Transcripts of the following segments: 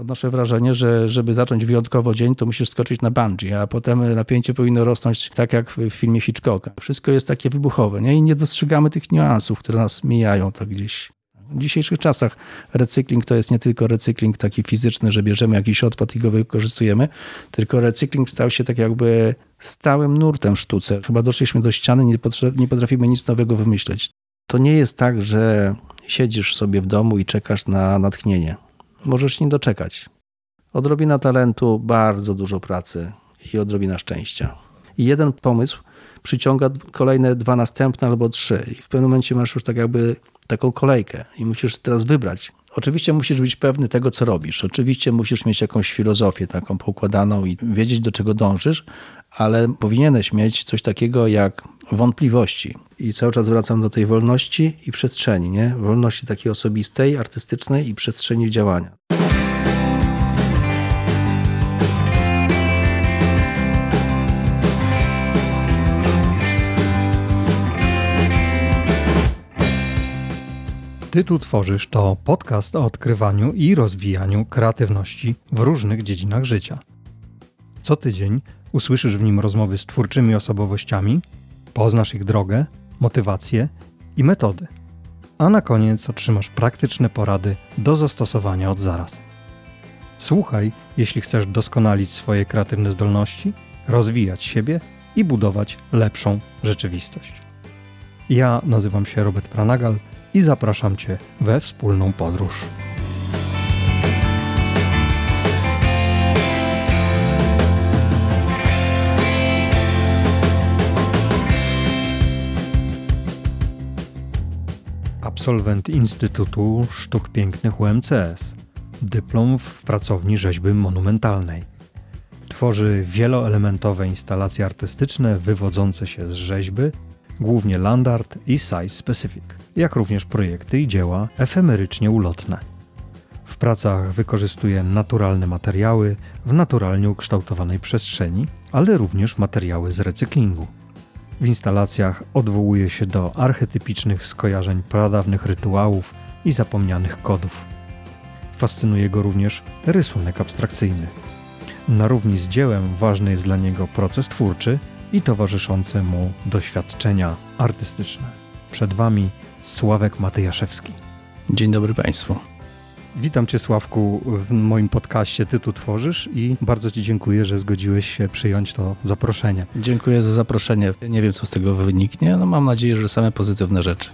Odnoszę wrażenie, że żeby zacząć wyjątkowo dzień, to musisz skoczyć na bungee, a potem napięcie powinno rosnąć tak jak w filmie Hitchcocka. Wszystko jest takie wybuchowe nie? i nie dostrzegamy tych niuansów, które nas mijają tak gdzieś. W dzisiejszych czasach recykling to jest nie tylko recykling taki fizyczny, że bierzemy jakiś odpad i go wykorzystujemy, tylko recykling stał się tak jakby stałym nurtem w sztuce. Chyba doszliśmy do ściany, nie, nie potrafimy nic nowego wymyśleć. To nie jest tak, że siedzisz sobie w domu i czekasz na natchnienie. Możesz nie doczekać. Odrobina talentu, bardzo dużo pracy i odrobina szczęścia. I jeden pomysł przyciąga kolejne dwa następne albo trzy. I w pewnym momencie masz już tak jakby taką kolejkę i musisz teraz wybrać. Oczywiście musisz być pewny tego, co robisz. Oczywiście musisz mieć jakąś filozofię taką poukładaną i wiedzieć, do czego dążysz, ale powinieneś mieć coś takiego jak wątpliwości. I cały czas wracam do tej wolności i przestrzeni, nie? Wolności takiej osobistej, artystycznej i przestrzeni działania. Ty tu tworzysz to podcast o odkrywaniu i rozwijaniu kreatywności w różnych dziedzinach życia. Co tydzień usłyszysz w nim rozmowy z twórczymi osobowościami, poznasz ich drogę, motywacje i metody. A na koniec otrzymasz praktyczne porady do zastosowania od zaraz. Słuchaj, jeśli chcesz doskonalić swoje kreatywne zdolności, rozwijać siebie i budować lepszą rzeczywistość. Ja nazywam się Robert Pranagal i zapraszam Cię we wspólną podróż. Absolwent Instytutu Sztuk Pięknych UMCS. Dyplom w pracowni rzeźby monumentalnej. Tworzy wieloelementowe instalacje artystyczne wywodzące się z rzeźby głównie land art i size specific, jak również projekty i dzieła efemerycznie ulotne. W pracach wykorzystuje naturalne materiały w naturalnie ukształtowanej przestrzeni, ale również materiały z recyklingu. W instalacjach odwołuje się do archetypicznych skojarzeń pradawnych rytuałów i zapomnianych kodów. Fascynuje go również rysunek abstrakcyjny. Na równi z dziełem ważny jest dla niego proces twórczy i towarzyszące mu doświadczenia artystyczne. Przed Wami Sławek Matyjaszewski. Dzień dobry Państwu. Witam Cię Sławku w moim podcaście Ty tu tworzysz i bardzo Ci dziękuję, że zgodziłeś się przyjąć to zaproszenie. Dziękuję za zaproszenie. Nie wiem, co z tego wyniknie, no mam nadzieję, że same pozytywne rzeczy.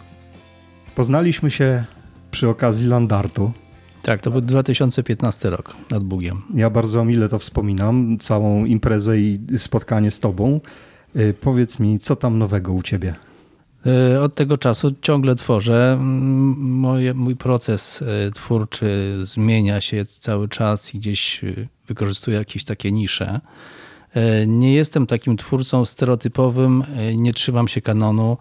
Poznaliśmy się przy okazji Landartu. Tak, to był 2015 rok nad Bugiem. Ja bardzo mile to wspominam, całą imprezę i spotkanie z Tobą. Y, powiedz mi, co tam nowego u ciebie? Y, od tego czasu ciągle tworzę. Moje, mój proces y, twórczy zmienia się cały czas i gdzieś wykorzystuję jakieś takie nisze. Nie jestem takim twórcą stereotypowym, nie trzymam się kanonu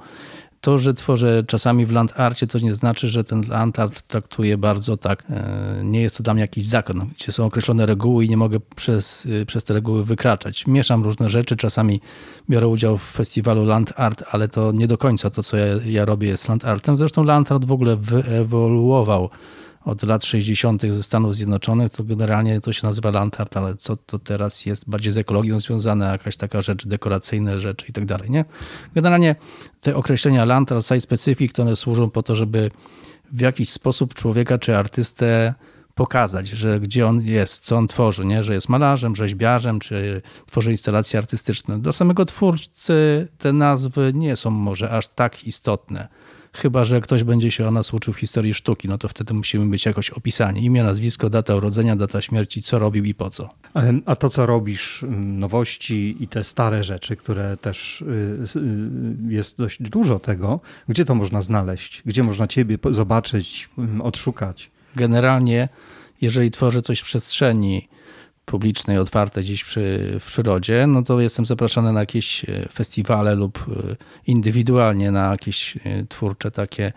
to, że tworzę czasami w land arcie, to nie znaczy, że ten land art traktuje bardzo tak. E, nie jest to dla mnie jakiś zakon, gdzie są określone reguły i nie mogę przez, e, przez te reguły wykraczać. Mieszam różne rzeczy, czasami biorę udział w festiwalu land art, ale to nie do końca to, co ja, ja robię, jest land artem. Zresztą land art w ogóle wyewoluował od lat 60. ze Stanów Zjednoczonych, to generalnie to się nazywa landart, ale co to teraz jest bardziej z ekologią związane, jakaś taka rzecz, dekoracyjne rzeczy i tak dalej, nie? Generalnie te określenia landart, site specific, to one służą po to, żeby w jakiś sposób człowieka czy artystę pokazać, że gdzie on jest, co on tworzy, nie? że jest malarzem, rzeźbiarzem, czy tworzy instalacje artystyczne. Dla samego twórcy te nazwy nie są może aż tak istotne chyba że ktoś będzie się o nas uczył w historii sztuki, no to wtedy musimy być jakoś opisani. Imię, nazwisko, data urodzenia, data śmierci, co robił i po co. A to, co robisz, nowości i te stare rzeczy, które też y, y, jest dość dużo tego, gdzie to można znaleźć? Gdzie można ciebie zobaczyć, odszukać? Generalnie, jeżeli tworzę coś w przestrzeni, publicznej, otwarte gdzieś przy, w przyrodzie, no to jestem zapraszany na jakieś e, festiwale lub e, indywidualnie na jakieś e, twórcze takie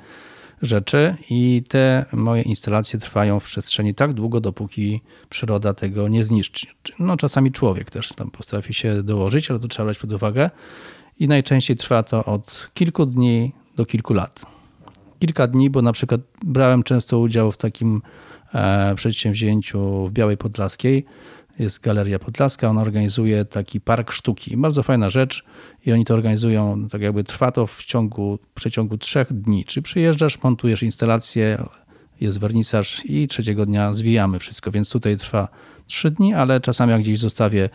rzeczy i te moje instalacje trwają w przestrzeni tak długo, dopóki przyroda tego nie zniszczy. No czasami człowiek też tam potrafi się dołożyć, ale to trzeba brać pod uwagę i najczęściej trwa to od kilku dni do kilku lat. Kilka dni, bo na przykład brałem często udział w takim przedsięwzięciu w Białej Podlaskiej. Jest Galeria Podlaska, ona organizuje taki park sztuki. Bardzo fajna rzecz i oni to organizują, tak jakby trwa to w ciągu, w przeciągu trzech dni. Czy przyjeżdżasz, montujesz instalację, jest wernisaż i trzeciego dnia zwijamy wszystko, więc tutaj trwa trzy dni, ale czasami jak gdzieś zostawię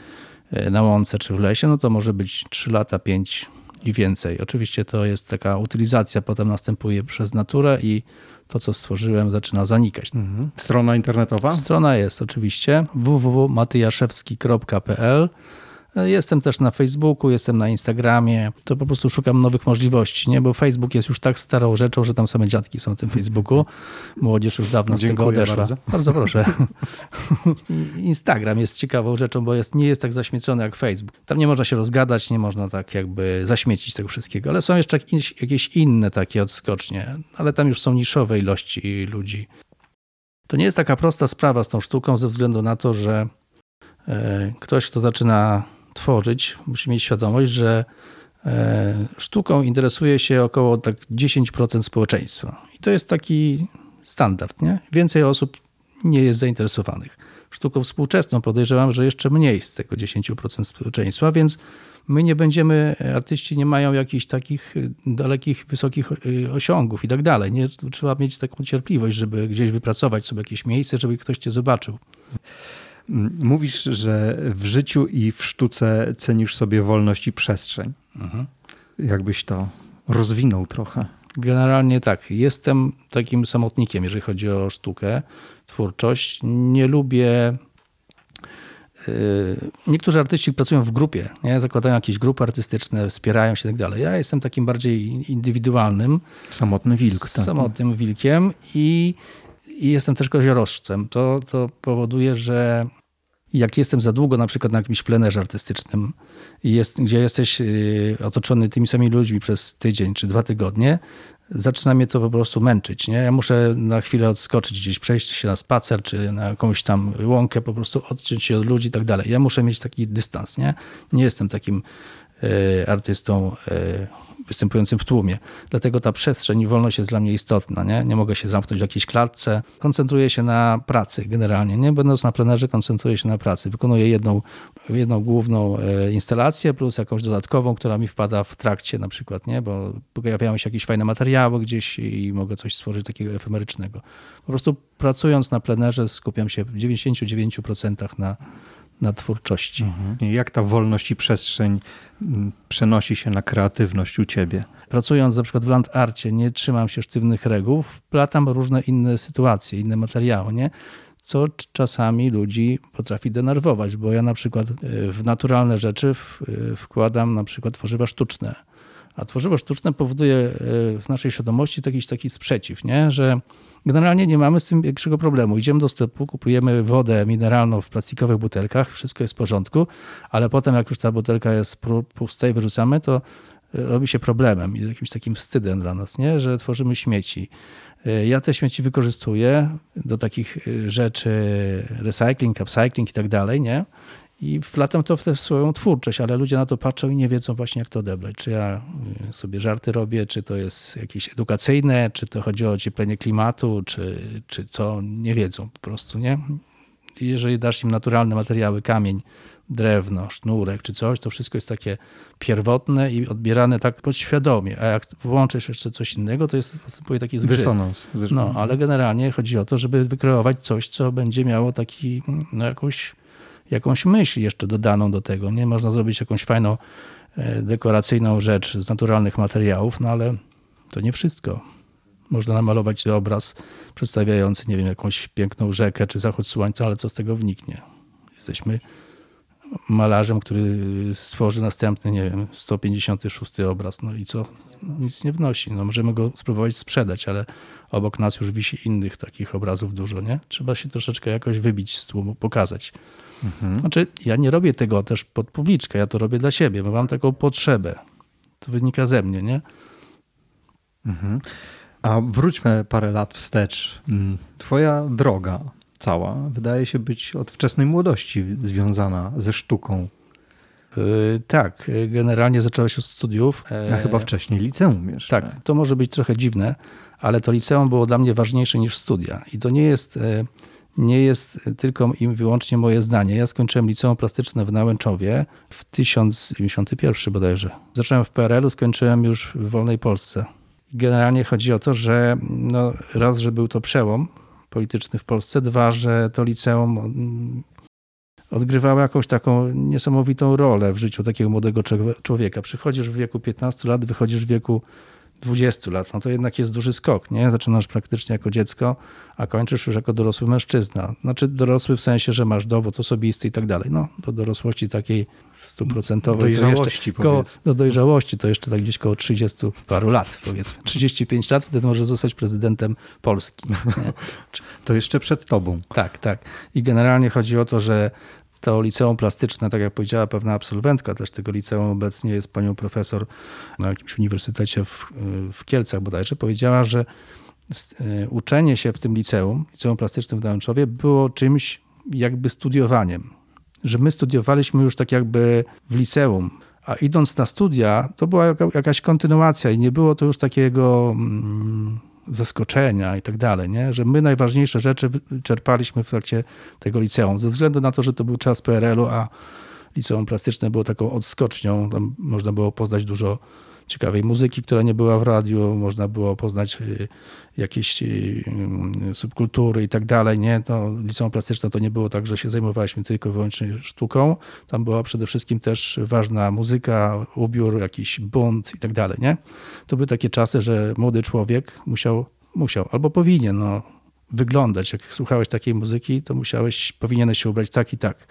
e, na łące czy w lesie, no to może być trzy lata, pięć i więcej. Oczywiście to jest taka utylizacja, potem następuje przez naturę i to, co stworzyłem, zaczyna zanikać. Mhm. Strona internetowa? Strona jest oczywiście www.matyjaszewski.pl Jestem też na Facebooku, jestem na Instagramie. To po prostu szukam nowych możliwości, nie? bo Facebook jest już tak starą rzeczą, że tam same dziadki są na tym Facebooku. Młodzież już dawno Dziękuję z tego odeszła. Bardzo, bardzo proszę. Instagram jest ciekawą rzeczą, bo jest, nie jest tak zaśmiecony jak Facebook. Tam nie można się rozgadać, nie można tak jakby zaśmiecić tego wszystkiego, ale są jeszcze jakieś inne takie odskocznie, ale tam już są niszowe ilości ludzi. To nie jest taka prosta sprawa z tą sztuką ze względu na to, że e, ktoś, kto zaczyna tworzyć, musi mieć świadomość, że e, sztuką interesuje się około tak 10% społeczeństwa. I to jest taki standard. Nie? Więcej osób nie jest zainteresowanych. Sztuką współczesną podejrzewam, że jeszcze mniej z tego 10% społeczeństwa, więc my nie będziemy, artyści nie mają jakichś takich dalekich, wysokich e, osiągów i tak dalej. Nie, trzeba mieć taką cierpliwość, żeby gdzieś wypracować sobie jakieś miejsce, żeby ktoś cię zobaczył. Mówisz, że w życiu i w sztuce cenisz sobie wolność i przestrzeń. Mhm. Jakbyś to rozwinął trochę. Generalnie tak. Jestem takim samotnikiem, jeżeli chodzi o sztukę, twórczość. Nie lubię. Yy, niektórzy artyści pracują w grupie, nie? zakładają jakieś grupy artystyczne, wspierają się i tak dalej. Ja jestem takim bardziej indywidualnym. Samotny wilk. Tak. Samotnym wilkiem i, i jestem też koziorożcem. To, to powoduje, że jak jestem za długo na przykład na jakimś plenerze artystycznym, jest, gdzie jesteś y, otoczony tymi samymi ludźmi przez tydzień czy dwa tygodnie, zaczyna mnie to po prostu męczyć. Nie? Ja muszę na chwilę odskoczyć gdzieś, przejść się na spacer, czy na jakąś tam łąkę, po prostu odciąć się od ludzi i tak dalej. Ja muszę mieć taki dystans. Nie, nie jestem takim artystą y, występującym w tłumie. Dlatego ta przestrzeń i wolność jest dla mnie istotna. Nie, nie mogę się zamknąć w jakiejś klatce. Koncentruję się na pracy generalnie. Nie będąc na plenerze, koncentruję się na pracy. Wykonuję jedną, jedną główną e, instalację plus jakąś dodatkową, która mi wpada w trakcie na przykład, nie? bo pojawiają się jakieś fajne materiały gdzieś i mogę coś stworzyć takiego efemerycznego. Po prostu pracując na plenerze skupiam się w 99% na na twórczości. Mhm. Jak ta wolność i przestrzeń mm, przenosi się na kreatywność u ciebie? Pracując na przykład w Land Arcie, nie trzymam się sztywnych reguł, wplatam różne inne sytuacje, inne materiały, nie? co czasami ludzi potrafi denerwować, bo ja na przykład e, w naturalne rzeczy e, wkładam na przykład tworzywa sztuczne. A tworzywo sztuczne powoduje e, w naszej świadomości jakiś taki sprzeciw, nie? że Generalnie nie mamy z tym większego problemu. Idziemy do sklepu, kupujemy wodę mineralną w plastikowych butelkach, wszystko jest w porządku, ale potem jak już ta butelka jest pusta i wyrzucamy, to robi się problemem i jakimś takim wstydem dla nas, nie? że tworzymy śmieci. Ja te śmieci wykorzystuję do takich rzeczy recycling, upcycling i tak dalej, nie? I wplatam to w tę swoją twórczość, ale ludzie na to patrzą i nie wiedzą właśnie jak to odebrać. Czy ja y, sobie żarty robię, czy to jest jakieś edukacyjne, czy to chodzi o ocieplenie klimatu, czy, czy co, nie wiedzą po prostu, nie? Jeżeli dasz im naturalne materiały, kamień, drewno, sznurek czy coś, to wszystko jest takie pierwotne i odbierane tak podświadomie. A jak włączysz jeszcze coś innego, to jest następuje taki zgrzyt. Dysonans. No, ale generalnie chodzi o to, żeby wykreować coś, co będzie miało taki, no jakąś jakąś myśl jeszcze dodaną do tego. Nie można zrobić jakąś fajną, e, dekoracyjną rzecz z naturalnych materiałów, no ale to nie wszystko. Można namalować obraz przedstawiający, nie wiem, jakąś piękną rzekę czy zachód słońca, ale co z tego wniknie? Jesteśmy malarzem, który stworzy następny, nie wiem, 156 obraz. No i co? Nic nie wnosi. No możemy go spróbować sprzedać, ale obok nas już wisi innych takich obrazów dużo, nie? Trzeba się troszeczkę jakoś wybić z tłumu, pokazać. Mhm. Znaczy, ja nie robię tego też pod publiczkę, ja to robię dla siebie, bo mam taką potrzebę. To wynika ze mnie, nie? Mhm. A wróćmy parę lat wstecz. Mm, twoja droga cała wydaje się być od wczesnej młodości związana ze sztuką. Yy, tak, generalnie zaczęło się od studiów. A chyba wcześniej liceum jeszcze. Tak, to może być trochę dziwne, ale to liceum było dla mnie ważniejsze niż studia. I to nie jest, nie jest tylko i wyłącznie moje zdanie. Ja skończyłem liceum plastyczne w Nałęczowie w 1991 bodajże. Zacząłem w PRL-u, skończyłem już w wolnej Polsce. Generalnie chodzi o to, że no, raz, że był to przełom polityczny w Polsce, dwa, że to liceum odgrywało jakąś taką niesamowitą rolę w życiu takiego młodego człowieka. Przychodzisz w wieku 15 lat, wychodzisz w wieku 20 lat, no to jednak jest duży skok, nie? Zaczynasz praktycznie jako dziecko, a kończysz już jako dorosły mężczyzna. Znaczy dorosły w sensie, że masz dowód osobisty i tak dalej. No, do dorosłości takiej stuprocentowej. Dojrzałości to koło, Do dojrzałości to jeszcze tak gdzieś koło 30 paru lat, powiedzmy. 35 lat, wtedy może zostać prezydentem Polski. Nie? To jeszcze przed tobą. Tak, tak. I generalnie chodzi o to, że to liceum plastyczne, tak jak powiedziała pewna absolwentka też tego liceum, obecnie jest panią profesor na jakimś uniwersytecie w, w Kielcach bodajże, powiedziała, że e, uczenie się w tym liceum, liceum plastycznym w Nałęczowie było czymś jakby studiowaniem. Że my studiowaliśmy już tak jakby w liceum, a idąc na studia, to była jakaś kontynuacja i nie było to już takiego mm, zaskoczenia i tak dalej, nie? że my najważniejsze rzeczy czerpaliśmy w trakcie tego liceum, ze względu na to, że to był czas PRL-u, a liceum plastyczne było taką odskocznią, tam można było poznać dużo ciekawej muzyki, która nie była w radiu, można było poznać y, jakieś y, subkultury i tak dalej. Nie? No, liceum plastyczne to nie było tak, że się zajmowaliśmy tylko wyłącznie sztuką. Tam była przede wszystkim też ważna muzyka, ubiór, jakiś bunt i tak dalej. Nie? To były takie czasy, że młody człowiek musiał, musiał albo powinien no, wyglądać. Jak słuchałeś takiej muzyki, to musiałeś, powinieneś się ubrać tak i tak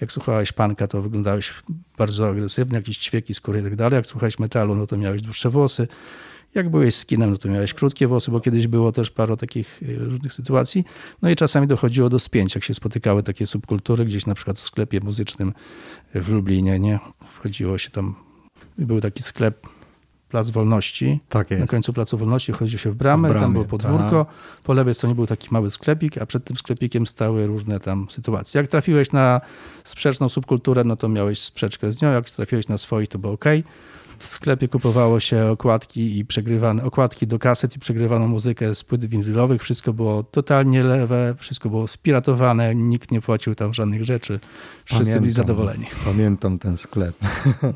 jak słuchałeś panka, to wyglądałeś bardzo agresywnie, jakieś ćwieki skóry i tak dalej. Jak słuchałeś metalu, no to miałeś dłuższe włosy. Jak byłeś skinem, no to miałeś krótkie włosy, bo kiedyś było też parę takich y, różnych sytuacji. No i czasami dochodziło do spięć, jak się spotykały takie subkultury, gdzieś na przykład w sklepie muzycznym w Lublinie, nie? Wchodziło się tam, był taki sklep Plac Wolności. Tak jest. Na końcu Placu Wolności chodziło się w bramę, w bramie, tam było podwórko. Tak. Po lewej stronie był taki mały sklepik, a przed tym sklepikiem stały różne tam sytuacje. Jak trafiłeś na sprzeczną subkulturę, no to miałeś sprzeczkę z nią. Jak trafiłeś na swoich, to było ok w sklepie kupowało się okładki i przegrywane okładki do kaset i przegrywaną muzykę z płyt winylowych. Wszystko było totalnie lewe, wszystko było spiratowane, nikt nie płacił tam żadnych rzeczy. Wszyscy pamiętam, byli zadowoleni. Pamiętam ten sklep.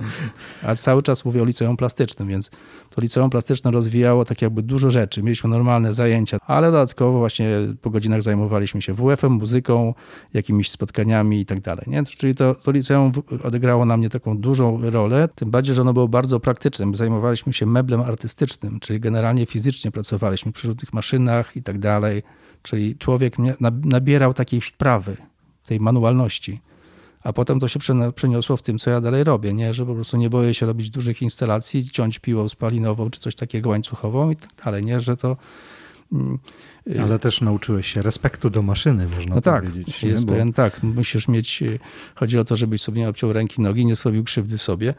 A cały czas mówię o liceum plastycznym, więc to liceum plastyczne rozwijało tak jakby dużo rzeczy. Mieliśmy normalne zajęcia, ale dodatkowo właśnie po godzinach zajmowaliśmy się WF-em, muzyką, jakimiś spotkaniami i tak dalej. Czyli to, to liceum odegrało na mnie taką dużą rolę, tym bardziej, że ono było bardzo bardzo praktycznym. Zajmowaliśmy się meblem artystycznym, czyli generalnie fizycznie pracowaliśmy przy różnych maszynach i tak dalej. Czyli człowiek nabierał takiej wprawy, tej manualności. A potem to się przeniosło w tym, co ja dalej robię, nie? że po prostu nie boję się robić dużych instalacji, ciąć piłą spalinową czy coś takiego łańcuchową i tak dalej, nie? że to mm, ale też nauczyłeś się respektu do maszyny, można no tak, powiedzieć. Jest Bo... pewien, tak, musisz mieć, chodzi o to, żebyś sobie nie obciął ręki, nogi, nie zrobił krzywdy sobie.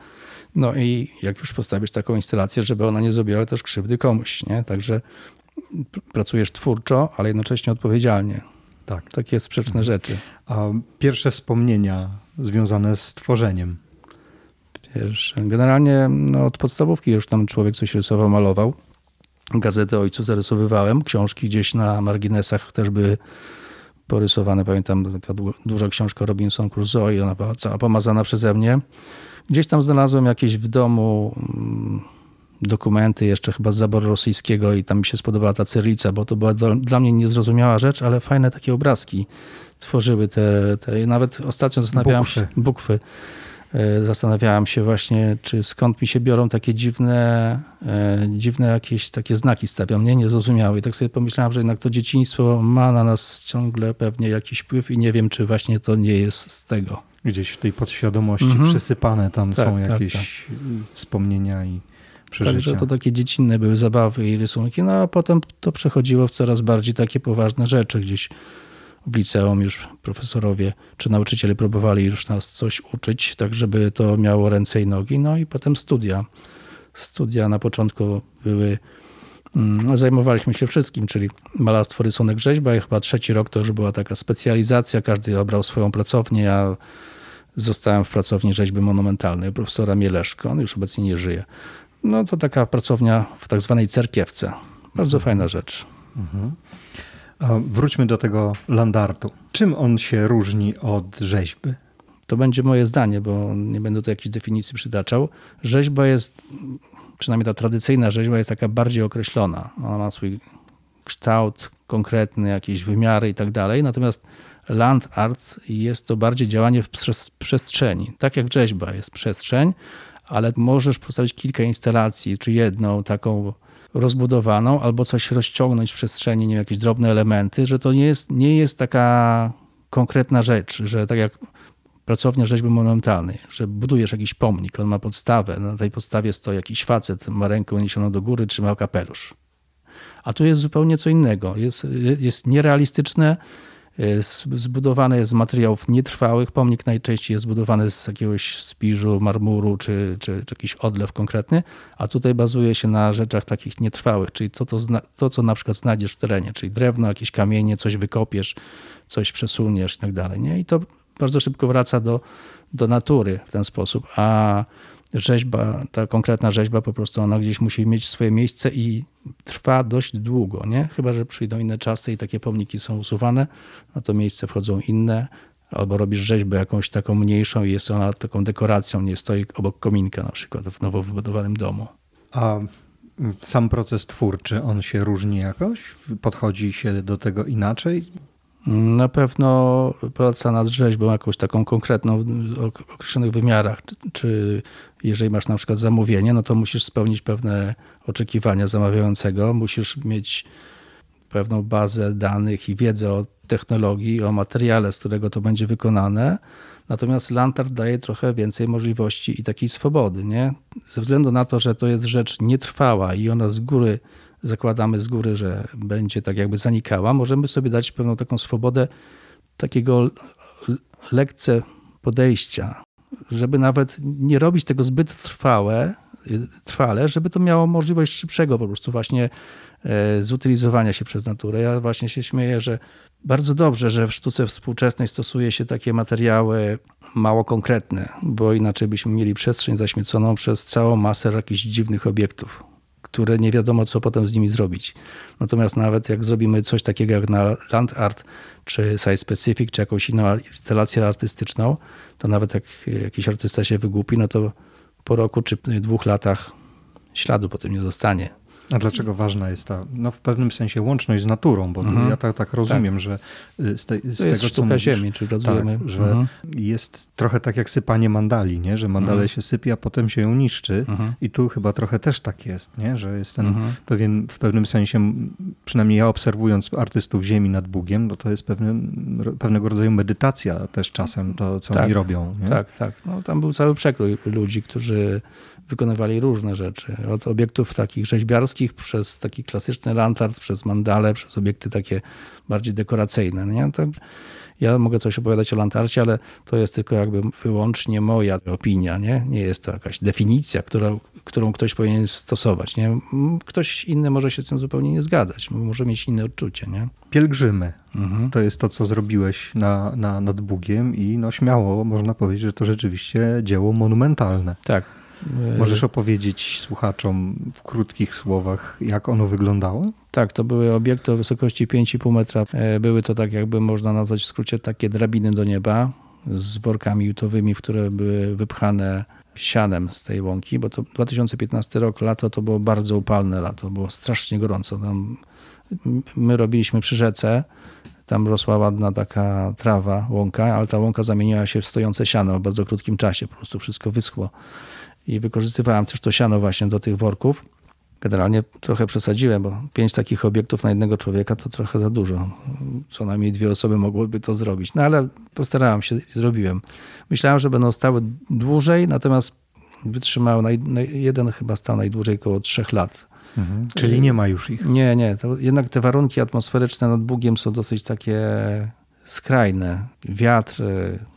No i jak już postawisz taką instalację, żeby ona nie zrobiła też krzywdy komuś, nie? Także pracujesz twórczo, ale jednocześnie odpowiedzialnie. Tak. Takie sprzeczne mhm. rzeczy. A pierwsze wspomnienia związane z tworzeniem? Pierwsze. Generalnie no, od podstawówki już tam człowiek coś rysował, malował. Gazety ojcu zarysowywałem, książki gdzieś na marginesach też były porysowane. Pamiętam taka duża książka Robinson Crusoe, ona była cała pomazana przeze mnie. Gdzieś tam znalazłem jakieś w domu mm, dokumenty jeszcze chyba z zaboru rosyjskiego i tam mi się spodobała ta cyrylica, bo to była do, dla mnie niezrozumiała rzecz, ale fajne takie obrazki tworzyły te, te nawet ostatnio zastanawiałem bukwy. się, bukwy, e, zastanawiałem się właśnie, czy skąd mi się biorą takie dziwne, e, dziwne jakieś takie znaki stawiam, nie, niezrozumiałe. I tak sobie pomyślałem, że jednak to dzieciństwo ma na nas ciągle pewnie jakiś wpływ i nie wiem, czy właśnie to nie jest z tego. Gdzieś w tej podświadomości -hmm. przysypane tam tak, są tak, jakieś tak. wspomnienia i przeżycia. Także to takie dziecinne były zabawy i rysunki, no a potem to przechodziło w coraz bardziej takie poważne rzeczy. Gdzieś w liceum już profesorowie czy nauczyciele próbowali już nas coś uczyć, tak żeby to miało ręce i nogi. No i potem studia. Studia na początku były Mm, zajmowaliśmy się wszystkim, czyli malarstwo, rysunek, rzeźba i chyba trzeci rok to już była taka specjalizacja, każdy obrał swoją pracownię. Ja zostałem w pracowni rzeźby monumentalnej profesora Mieleszko, on już obecnie nie żyje. No to taka pracownia w tak zwanej cerkiewce. Bardzo mhm. fajna rzecz. Mhm. Wróćmy do tego landartu. Czym on się różni od rzeźby? To będzie moje zdanie, bo nie będę tu jakiejś definicji przytaczał. Rzeźba jest, przynajmniej ta tradycyjna rzeźba jest taka bardziej określona. Ona ma swój kształt konkretny, jakieś wymiary i tak dalej. Natomiast land art jest to bardziej działanie w przestrzeni. Tak jak rzeźba jest przestrzeń, ale możesz postawić kilka instalacji, czy jedną taką rozbudowaną, albo coś rozciągnąć w przestrzeni, nie wiem, jakieś drobne elementy, że to nie jest, nie jest taka konkretna rzecz, że tak jak pracownia rzeźby monumentalnej, że budujesz jakiś pomnik, on ma podstawę, na tej podstawie stoi jakiś facet, ma rękę uniesioną do góry, trzyma kapelusz. A tu jest zupełnie co innego. Jest, jest nierealistyczne, zbudowane jest z materiałów nietrwałych. Pomnik najczęściej jest zbudowany z jakiegoś spiżu, marmuru czy, czy, czy jakiś odlew konkretny, a tutaj bazuje się na rzeczach takich nietrwałych, czyli to, to, to, co na przykład znajdziesz w terenie, czyli drewno, jakieś kamienie, coś wykopiesz, coś przesuniesz i tak dalej. Nie? I to bardzo szybko wraca do, do natury w ten sposób. A rzeźba, ta konkretna rzeźba po prostu ona gdzieś musi mieć swoje miejsce i trwa dość długo, nie? Chyba, że przyjdą inne czasy i takie pomniki są usuwane, na to miejsce wchodzą inne, albo robisz rzeźbę jakąś taką mniejszą i jest ona taką dekoracją, nie stoi obok kominka na przykład w nowo wybudowanym domu. A sam proces twórczy, on się różni jakoś? Podchodzi się do tego inaczej? Na pewno praca nad rzeźbą jakąś taką konkretną, w określonych wymiarach, czy, jeżeli masz na przykład zamówienie, no to musisz spełnić pewne oczekiwania zamawiającego, musisz mieć pewną bazę danych i wiedzę o technologii, o materiale, z którego to będzie wykonane. Natomiast Lantard daje trochę więcej możliwości i takiej swobody, nie? Ze względu na to, że to jest rzecz nietrwała i ona z góry zakładamy z góry, że będzie tak jakby zanikała, możemy sobie dać pewną taką swobodę takiego lekce podejścia, żeby nawet nie robić tego zbyt trwałe, trwale, żeby to miało możliwość szybszego po prostu właśnie e, zutylizowania się przez naturę. Ja właśnie się śmieję, że bardzo dobrze, że w sztuce współczesnej stosuje się takie materiały mało konkretne, bo inaczej byśmy mieli przestrzeń zaśmieconą przez całą masę jakichś dziwnych obiektów które nie wiadomo, co potem z nimi zrobić. Natomiast nawet jak zrobimy coś takiego jak na Land Art, czy Site Specific, czy jakąś inną instalację artystyczną, to nawet jak jakiś artysta się wygłupi, no to po roku czy dwóch latach śladu po tym nie zostanie. A dlaczego ważna jest ta, no w pewnym sensie łączność z naturą, bo mhm. ja tak, tak rozumiem, tak. że y, z, te, z to jest tego, sztuka mówisz, ziemi, czy pracujemy. Tak, że mhm. jest trochę tak jak sypanie mandali, nie? że mandale mhm. się sypie, a potem się ją niszczy mhm. i tu chyba trochę też tak jest, nie? że jest ten mhm. pewien, w pewnym sensie, przynajmniej ja obserwując artystów ziemi nad Bugiem, bo to jest pewne, pewnego rodzaju medytacja też czasem to, co tak, oni robią. Nie? Tak, tak. No, tam był cały przekrój ludzi, którzy wykonywali różne rzeczy. Od obiektów takich rzeźbiarskich, przez taki klasyczny lantart, przez mandale, przez obiekty takie bardziej dekoracyjne. Nie? To ja mogę coś opowiadać o lantarcie, ale to jest tylko jakby wyłącznie moja opinia. Nie, nie jest to jakaś definicja, która, którą ktoś powinien stosować. Nie? Ktoś inny może się z tym zupełnie nie zgadzać, może mieć inne odczucie. Nie? Pielgrzymy. Mhm. To jest to, co zrobiłeś na, na, nad Bugiem i no śmiało można powiedzieć, że to rzeczywiście dzieło monumentalne. Tak, Możesz opowiedzieć słuchaczom w krótkich słowach, jak ono wyglądało? Tak, to były obiekty o wysokości 5,5 metra. E, były to tak jakby można nazwać w skrócie takie drabiny do nieba z workami jutowymi, które były wypchane sianem z tej łąki, bo to 2015 rok, lato to było bardzo upalne lato, było strasznie gorąco. Tam my robiliśmy przy rzece, tam rosła ładna taka trawa, łąka, ale ta łąka zamieniła się w stojące siano w bardzo krótkim czasie, po prostu wszystko wyschło i wykorzystywałem też to siano właśnie do tych worków. Generalnie trochę przesadziłem, bo pięć takich obiektów na jednego człowieka to trochę za dużo. Co najmniej dwie osoby mogłyby to zrobić. No ale postarałem się i zrobiłem. Myślałem, że będą stały dłużej, natomiast wytrzymały, naj, jeden chyba stał najdłużej około trzech lat. Mhm. Czyli nie ma już ich? Nie, nie. Jednak te warunki atmosferyczne nad Bugiem są dosyć takie skrajne. Wiatr,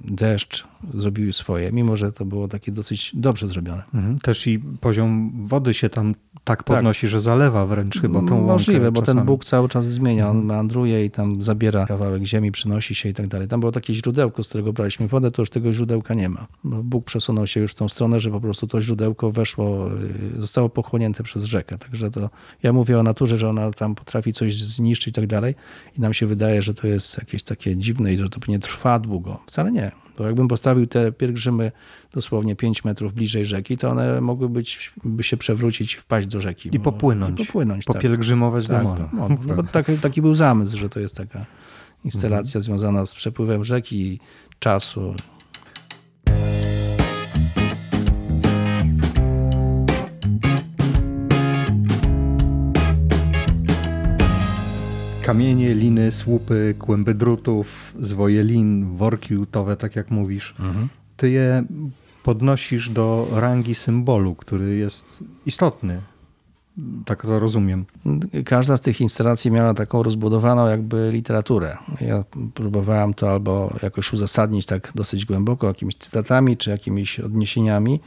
deszcz zrobiły swoje, mimo że to było takie dosyć dobrze zrobione. Mhm. Też i poziom wody się tam tak podnosi, tak. że zalewa wręcz chyba tą Możliwe, bo ten Bóg cały czas zmienia, on meandruje i tam zabiera kawałek ziemi, przynosi się i tak dalej. Tam było takie źródełko, z którego braliśmy wodę, to już tego źródełka nie ma. Bóg przesunął się już w tą stronę, że po prostu to źródełko weszło, y, zostało pochłonięte przez rzekę. Także to ja mówię o naturze, że ona tam potrafi coś zniszczyć i tak dalej i nam się wydaje, że to jest jakieś takie dziwne i że to nie trwa długo. Wcale nie. Bo jakbym postawił te pielgrzymy dosłownie 5 metrów bliżej rzeki, to one mogły być, by się przewrócić, wpaść do rzeki. I popłynąć. I popłynąć, Popielgrzymować tak. do morza. Tak, no, no, bo taki, taki był zamysł, że to jest taka instalacja mhm. związana z przepływem rzeki, czasu. Kamienie, liny, słupy, kłęby drutów, zwoje lin, worki jutowe, tak jak mówisz. Mhm. Ty je podnosisz do rangi symbolu, który jest istotny. Tak to rozumiem. Każda z tych instalacji miała taką rozbudowaną jakby literaturę. Ja próbowałem to albo jakoś uzasadnić tak dosyć głęboko jakimiś cytatami czy jakimiś odniesieniami,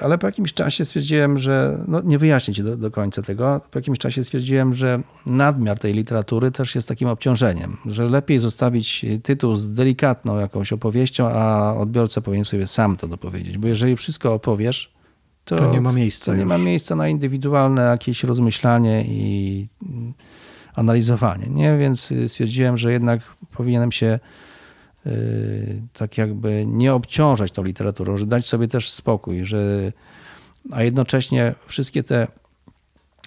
ale po jakimś czasie stwierdziłem, że no nie wyjaśnię ci do, do, końca tego. Po jakimś czasie stwierdziłem, że nadmiar tej literatury też jest takim obciążeniem, że lepiej zostawić tytuł z delikatną jakąś opowieścią, a odbiorca powinien sobie sam to dopowiedzieć. Bo jeżeli wszystko opowiesz, to, to nie ma miejsca. Nie ma miejsca na indywidualne jakieś rozmyślanie i analizowanie. Nie? Więc stwierdziłem, że jednak powinienem się tak jakby nie obciążać tą literaturą, że dać sobie też spokój, że, a jednocześnie wszystkie te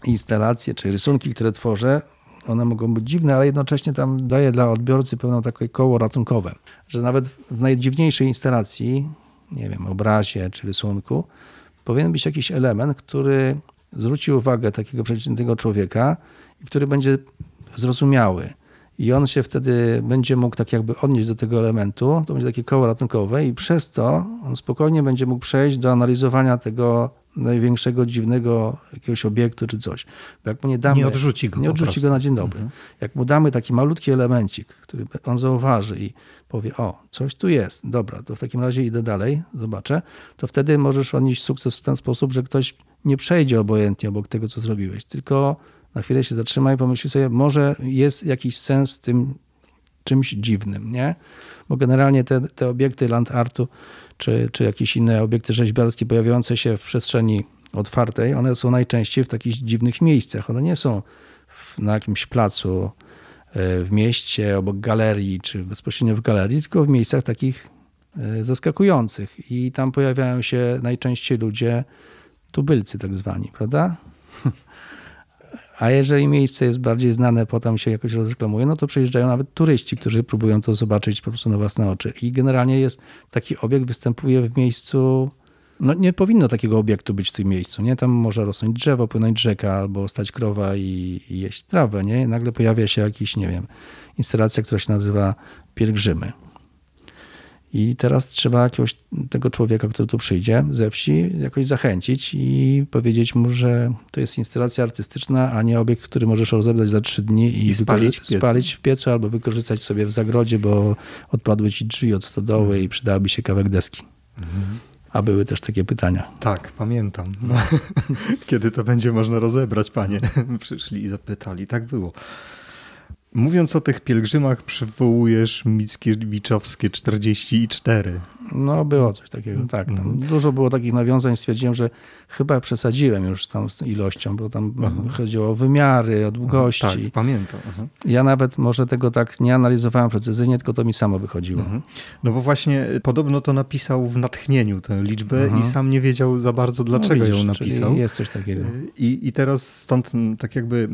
instalacje czy rysunki, które tworzę, one mogą być dziwne, ale jednocześnie tam daję dla odbiorcy pewne takie koło ratunkowe, że nawet w najdziwniejszej instalacji, nie wiem, obrazie czy rysunku, powinien być jakiś element, który zwróci uwagę takiego przeciętnego człowieka i który będzie zrozumiały i on się wtedy będzie mógł tak jakby odnieść do tego elementu, to będzie takie koło ratunkowe i przez to on spokojnie będzie mógł przejść do analizowania tego największego dziwnego jakiegoś obiektu czy coś. Bo jak mu nie damy, nie odrzuci go, nie odrzuci go na dzień dobry. Mhm. Jak mu damy taki malutki elemencik, który on zauważy i powie, o, coś tu jest, dobra, to w takim razie idę dalej, zobaczę, to wtedy możesz odnieść sukces w ten sposób, że ktoś nie przejdzie obojętnie obok tego, co zrobiłeś, tylko na chwilę się zatrzyma i pomyśli sobie, może jest jakiś sens w tym czymś dziwnym, nie? Bo generalnie te, te obiekty land artu, czy, czy jakieś inne obiekty rzeźbiarskie pojawiające się w przestrzeni otwartej, one są najczęściej w takich dziwnych miejscach. One nie są na jakimś placu e, w mieście, obok galerii, czy bezpośrednio w galerii, tylko w miejscach takich e, zaskakujących. I tam pojawiają się najczęściej ludzie, tubylcy tak zwani, prawda? A jeżeli miejsce jest bardziej znane, potem się jakoś rozreklamuje, no to przyjeżdżają nawet turyści, którzy próbują to zobaczyć po prostu na własne oczy. I generalnie jest taki obiekt, występuje w miejscu. No nie powinno takiego obiektu być w tym miejscu, nie? Tam może rosnąć drzewo, płynąć rzeka albo stać krowa i, i jeść trawę, nie? Nagle pojawia się jakiś, nie wiem, instalacja, która się nazywa pielgrzymy. I teraz trzeba jakiegoś tego człowieka, który tu przyjdzie ze wsi, jakoś zachęcić i powiedzieć mu, że to jest instalacja artystyczna, a nie obiekt, który możesz rozebrać za trzy dni i, I spalić, w spalić, w piecu albo wykorzystać sobie w zagrodzie, bo odpadły ci drzwi od stodoły mhm. i przydałaby się kawałek deski. Mhm. A były też takie pytania. Tak, pamiętam. Kiedy to będzie można rozebrać, panie? Przyszli i zapytali. Tak było. Mówiąc o tych pielgrzymach, przywołujesz Mickiewiczowskie 44. No, było coś takiego, tak. Mhm. Dużo było takich nawiązań. Stwierdziłem, że chyba przesadziłem już tam z ilością, bo tam Aha. chodziło o wymiary, o długości. Tak, pamiętam. Aha. Ja nawet może tego tak nie analizowałem precyzyjnie, tylko to mi samo wychodziło. Mhm. No bo właśnie podobno to napisał w natchnieniu tę liczbę mhm. i sam nie wiedział za bardzo, dlaczego no, widzisz, ją napisał. Jest coś takiego. I, I teraz stąd tak jakby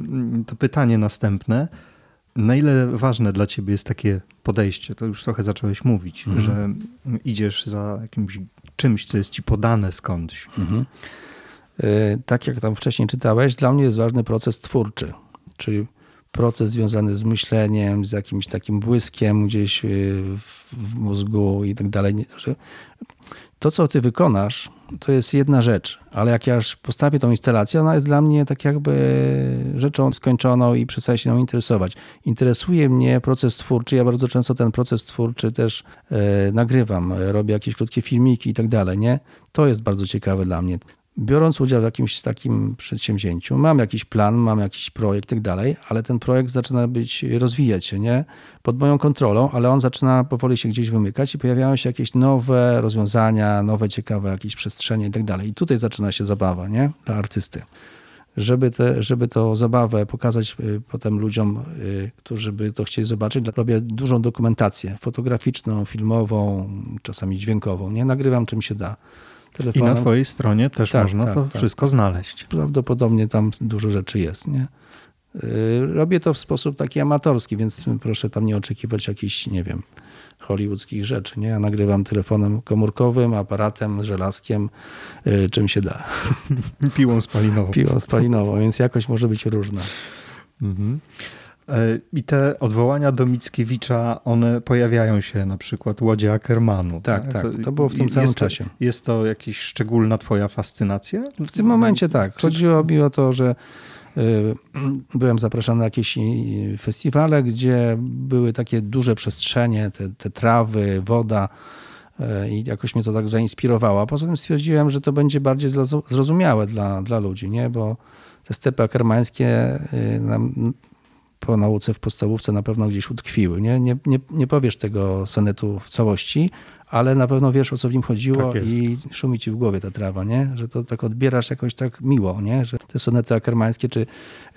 to pytanie następne na ile ważne dla ciebie jest takie podejście? To już trochę zacząłeś mówić, mhm. że idziesz za jakimś czymś, co jest ci podane skądś. Mhm. E, tak jak tam wcześniej czytałeś, dla mnie jest ważny proces twórczy, czyli proces związany z myśleniem, z jakimś takim błyskiem gdzieś e, w mózgu i tak dalej to, co ty wykonasz, to jest jedna rzecz, ale jak ja już postawię tą instalację, ona jest dla mnie tak jakby rzeczą skończoną i przestaje się nią interesować. Interesuje mnie proces twórczy, ja bardzo często ten proces twórczy też e, nagrywam, robię jakieś krótkie filmiki i tak dalej, nie? To jest bardzo ciekawe dla mnie. Biorąc udział w jakimś takim przedsięwzięciu, mam jakiś plan, mam jakiś projekt i tak dalej, ale ten projekt zaczyna być, rozwijać się, nie? Pod moją kontrolą, ale on zaczyna powoli się gdzieś wymykać i pojawiają się jakieś nowe rozwiązania, nowe, ciekawe jakieś przestrzenie i tak dalej. I tutaj zaczyna się zabawa, nie? Dla artysty. Żeby, te, żeby to zabawę pokazać y, potem ludziom, y, którzy by to chcieli zobaczyć, robię dużą dokumentację fotograficzną, filmową, czasami dźwiękową, nie? Nagrywam czym się da telefonem. I na twojej stronie też tak, można tak, to tak. wszystko znaleźć. Prawdopodobnie tam dużo rzeczy jest, nie? Y, robię to w sposób taki amatorski, więc proszę tam nie oczekiwać jakichś, nie wiem, hollywoodzkich rzeczy. Nie? Ja nagrywam telefonem komórkowym, aparatem, żelazkiem, y, czym się da. Piłą spalinową. Piłą spalinową, więc jakość może być różna. Mhm. E, I te odwołania do Mickiewicza, one pojawiają się na przykład Łodzie Ackermanu. Tak, tak, tak. To było w tym samym czasie. To, jest to jakaś szczególna twoja fascynacja? W tym momencie tak. Chodziło mi o to, że y, byłem zapraszany na jakieś festiwale, gdzie były takie duże przestrzenie, te, te trawy, woda y, i jakoś mnie to tak zainspirowało. Poza tym stwierdziłem, że to będzie bardziej zrozumiałe dla, dla ludzi, nie? bo te stepy akermańskie nam po nauce w podstawówce na pewno gdzieś utkwiły. Nie, nie, nie, nie powiesz tego sonetu w całości, ale na pewno wiesz o co w nim chodziło tak i szumi ci w głowie ta trawa, nie? że to tak odbierasz jakoś tak miło, nie? że te sonety akermańskie czy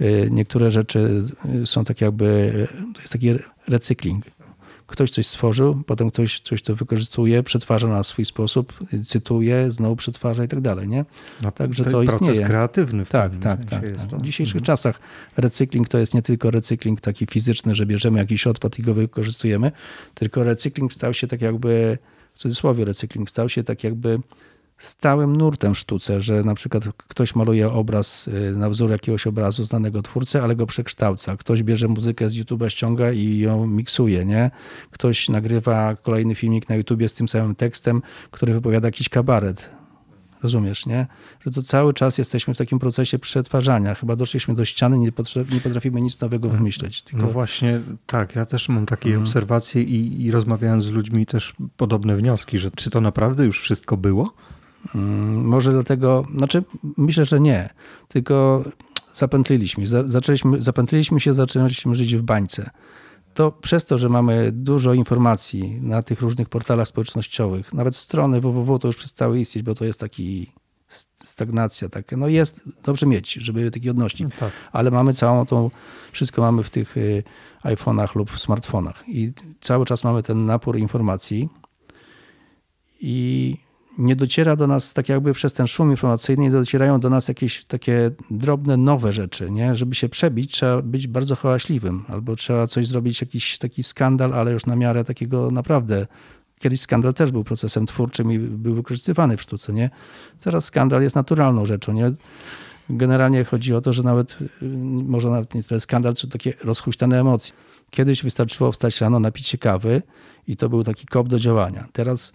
y, niektóre rzeczy są tak jakby, y, to jest taki recykling ktoś coś stworzył, potem ktoś coś to wykorzystuje, przetwarza na swój sposób, cytuje, znowu przetwarza i tak dalej, nie? No, Także to, proces istnieje. kreatywny w tak, tak, tak, tak. W dzisiejszych mhm. czasach recykling to jest nie tylko recykling taki fizyczny, że bierzemy jakiś odpad i go wykorzystujemy, tylko recykling stał się tak jakby, w cudzysłowie recykling stał się tak jakby stałym nurtem w sztuce, że na przykład ktoś maluje obraz y, na wzór jakiegoś obrazu znanego twórcy, ale go przekształca. Ktoś bierze muzykę z YouTube'a, ściąga i ją miksuje, nie? Ktoś nagrywa kolejny filmik na YouTubie z tym samym tekstem, który wypowiada jakiś kabaret. Rozumiesz, nie? Że to cały czas jesteśmy w takim procesie przetwarzania. Chyba doszliśmy do ściany, nie, nie potrafimy nic nowego wymyśleć. Tylko... No właśnie, tak. Ja też mam takie mhm. obserwacje i, i rozmawiając z ludźmi też podobne wnioski, że czy to naprawdę już wszystko było? Mm, może dlatego, znaczy myślę, że nie, tylko zapętliliśmy, zaczęliśmy, zapętliliśmy się, zaczęliśmy żyć w bańce. To przez to, że mamy dużo informacji na tych różnych portalach społecznościowych, nawet strony www to już przestały istnieć, bo to jest taki stagnacja taka. No jest dobrze mieć, żeby taki odnośnik, no tak. ale mamy całą tą, wszystko mamy w tych y, iPhone'ach lub w smartfonach i cały czas mamy ten napór informacji i nie dociera do nas, tak jakby przez ten szum informacyjny, nie docierają do nas jakieś takie drobne, nowe rzeczy. Nie? Żeby się przebić, trzeba być bardzo hałaśliwym, albo trzeba coś zrobić, jakiś taki skandal, ale już na miarę takiego naprawdę. Kiedyś skandal też był procesem twórczym i był wykorzystywany w sztuce. Nie? Teraz skandal jest naturalną rzeczą. Nie? Generalnie chodzi o to, że nawet, może nawet nie tyle skandal, co takie rozhuśtane emocje. Kiedyś wystarczyło wstać rano, napić się kawy i to był taki kop do działania. Teraz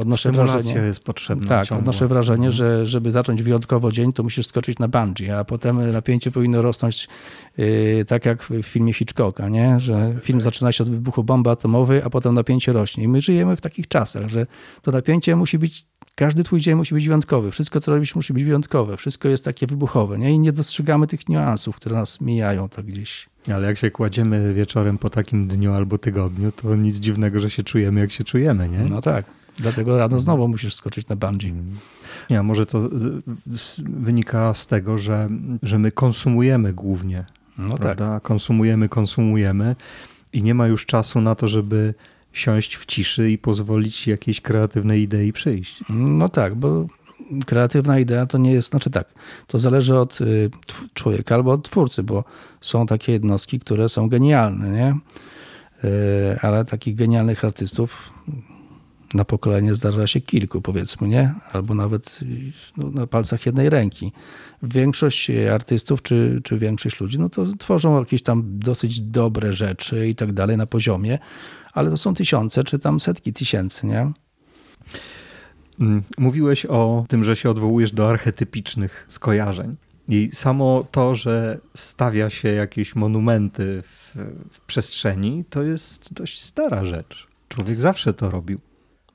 odnoszę wrażenie. jest potrzebna. Tak, ciągle. odnoszę wrażenie, że żeby zacząć wyjątkowo dzień, to musisz skoczyć na bungee, a potem napięcie powinno rosnąć yy, tak jak w filmie Hitchcocka, nie? że film zaczyna się od wybuchu bomby atomowej, a potem napięcie rośnie. I my żyjemy w takich czasach, że to napięcie musi być każdy twój dzień musi być wyjątkowy. Wszystko, co robisz, musi być wyjątkowe. Wszystko jest takie wybuchowe. Nie? I nie dostrzegamy tych niuansów, które nas mijają tak gdzieś. Ale jak się kładziemy wieczorem po takim dniu albo tygodniu, to nic dziwnego, że się czujemy, jak się czujemy, nie? No tak. Dlatego rano znowu musisz skoczyć na bungee. Nie, może to wynika z tego, że, że my konsumujemy głównie. No prawda? tak. Konsumujemy, konsumujemy i nie ma już czasu na to, żeby siąść w ciszy i pozwolić jakiejś kreatywnej idei przyjść. No tak, bo kreatywna idea to nie jest, znaczy tak, to zależy od y, człowieka albo od twórcy, bo są takie jednostki, które są genialne, nie? Y, ale takich genialnych artystów na pokolenie zdarza się kilku, powiedzmy, nie? Albo nawet no, na palcach jednej ręki. Większość artystów, czy, czy większość ludzi, no to tworzą jakieś tam dosyć dobre rzeczy i tak dalej na poziomie, ale to są tysiące, czy tam setki tysięcy, nie? Mm, mówiłeś o tym, że się odwołujesz do archetypicznych skojarzeń. I samo to, że stawia się jakieś monumenty w, w przestrzeni, to jest dość stara rzecz. Człowiek zawsze to robił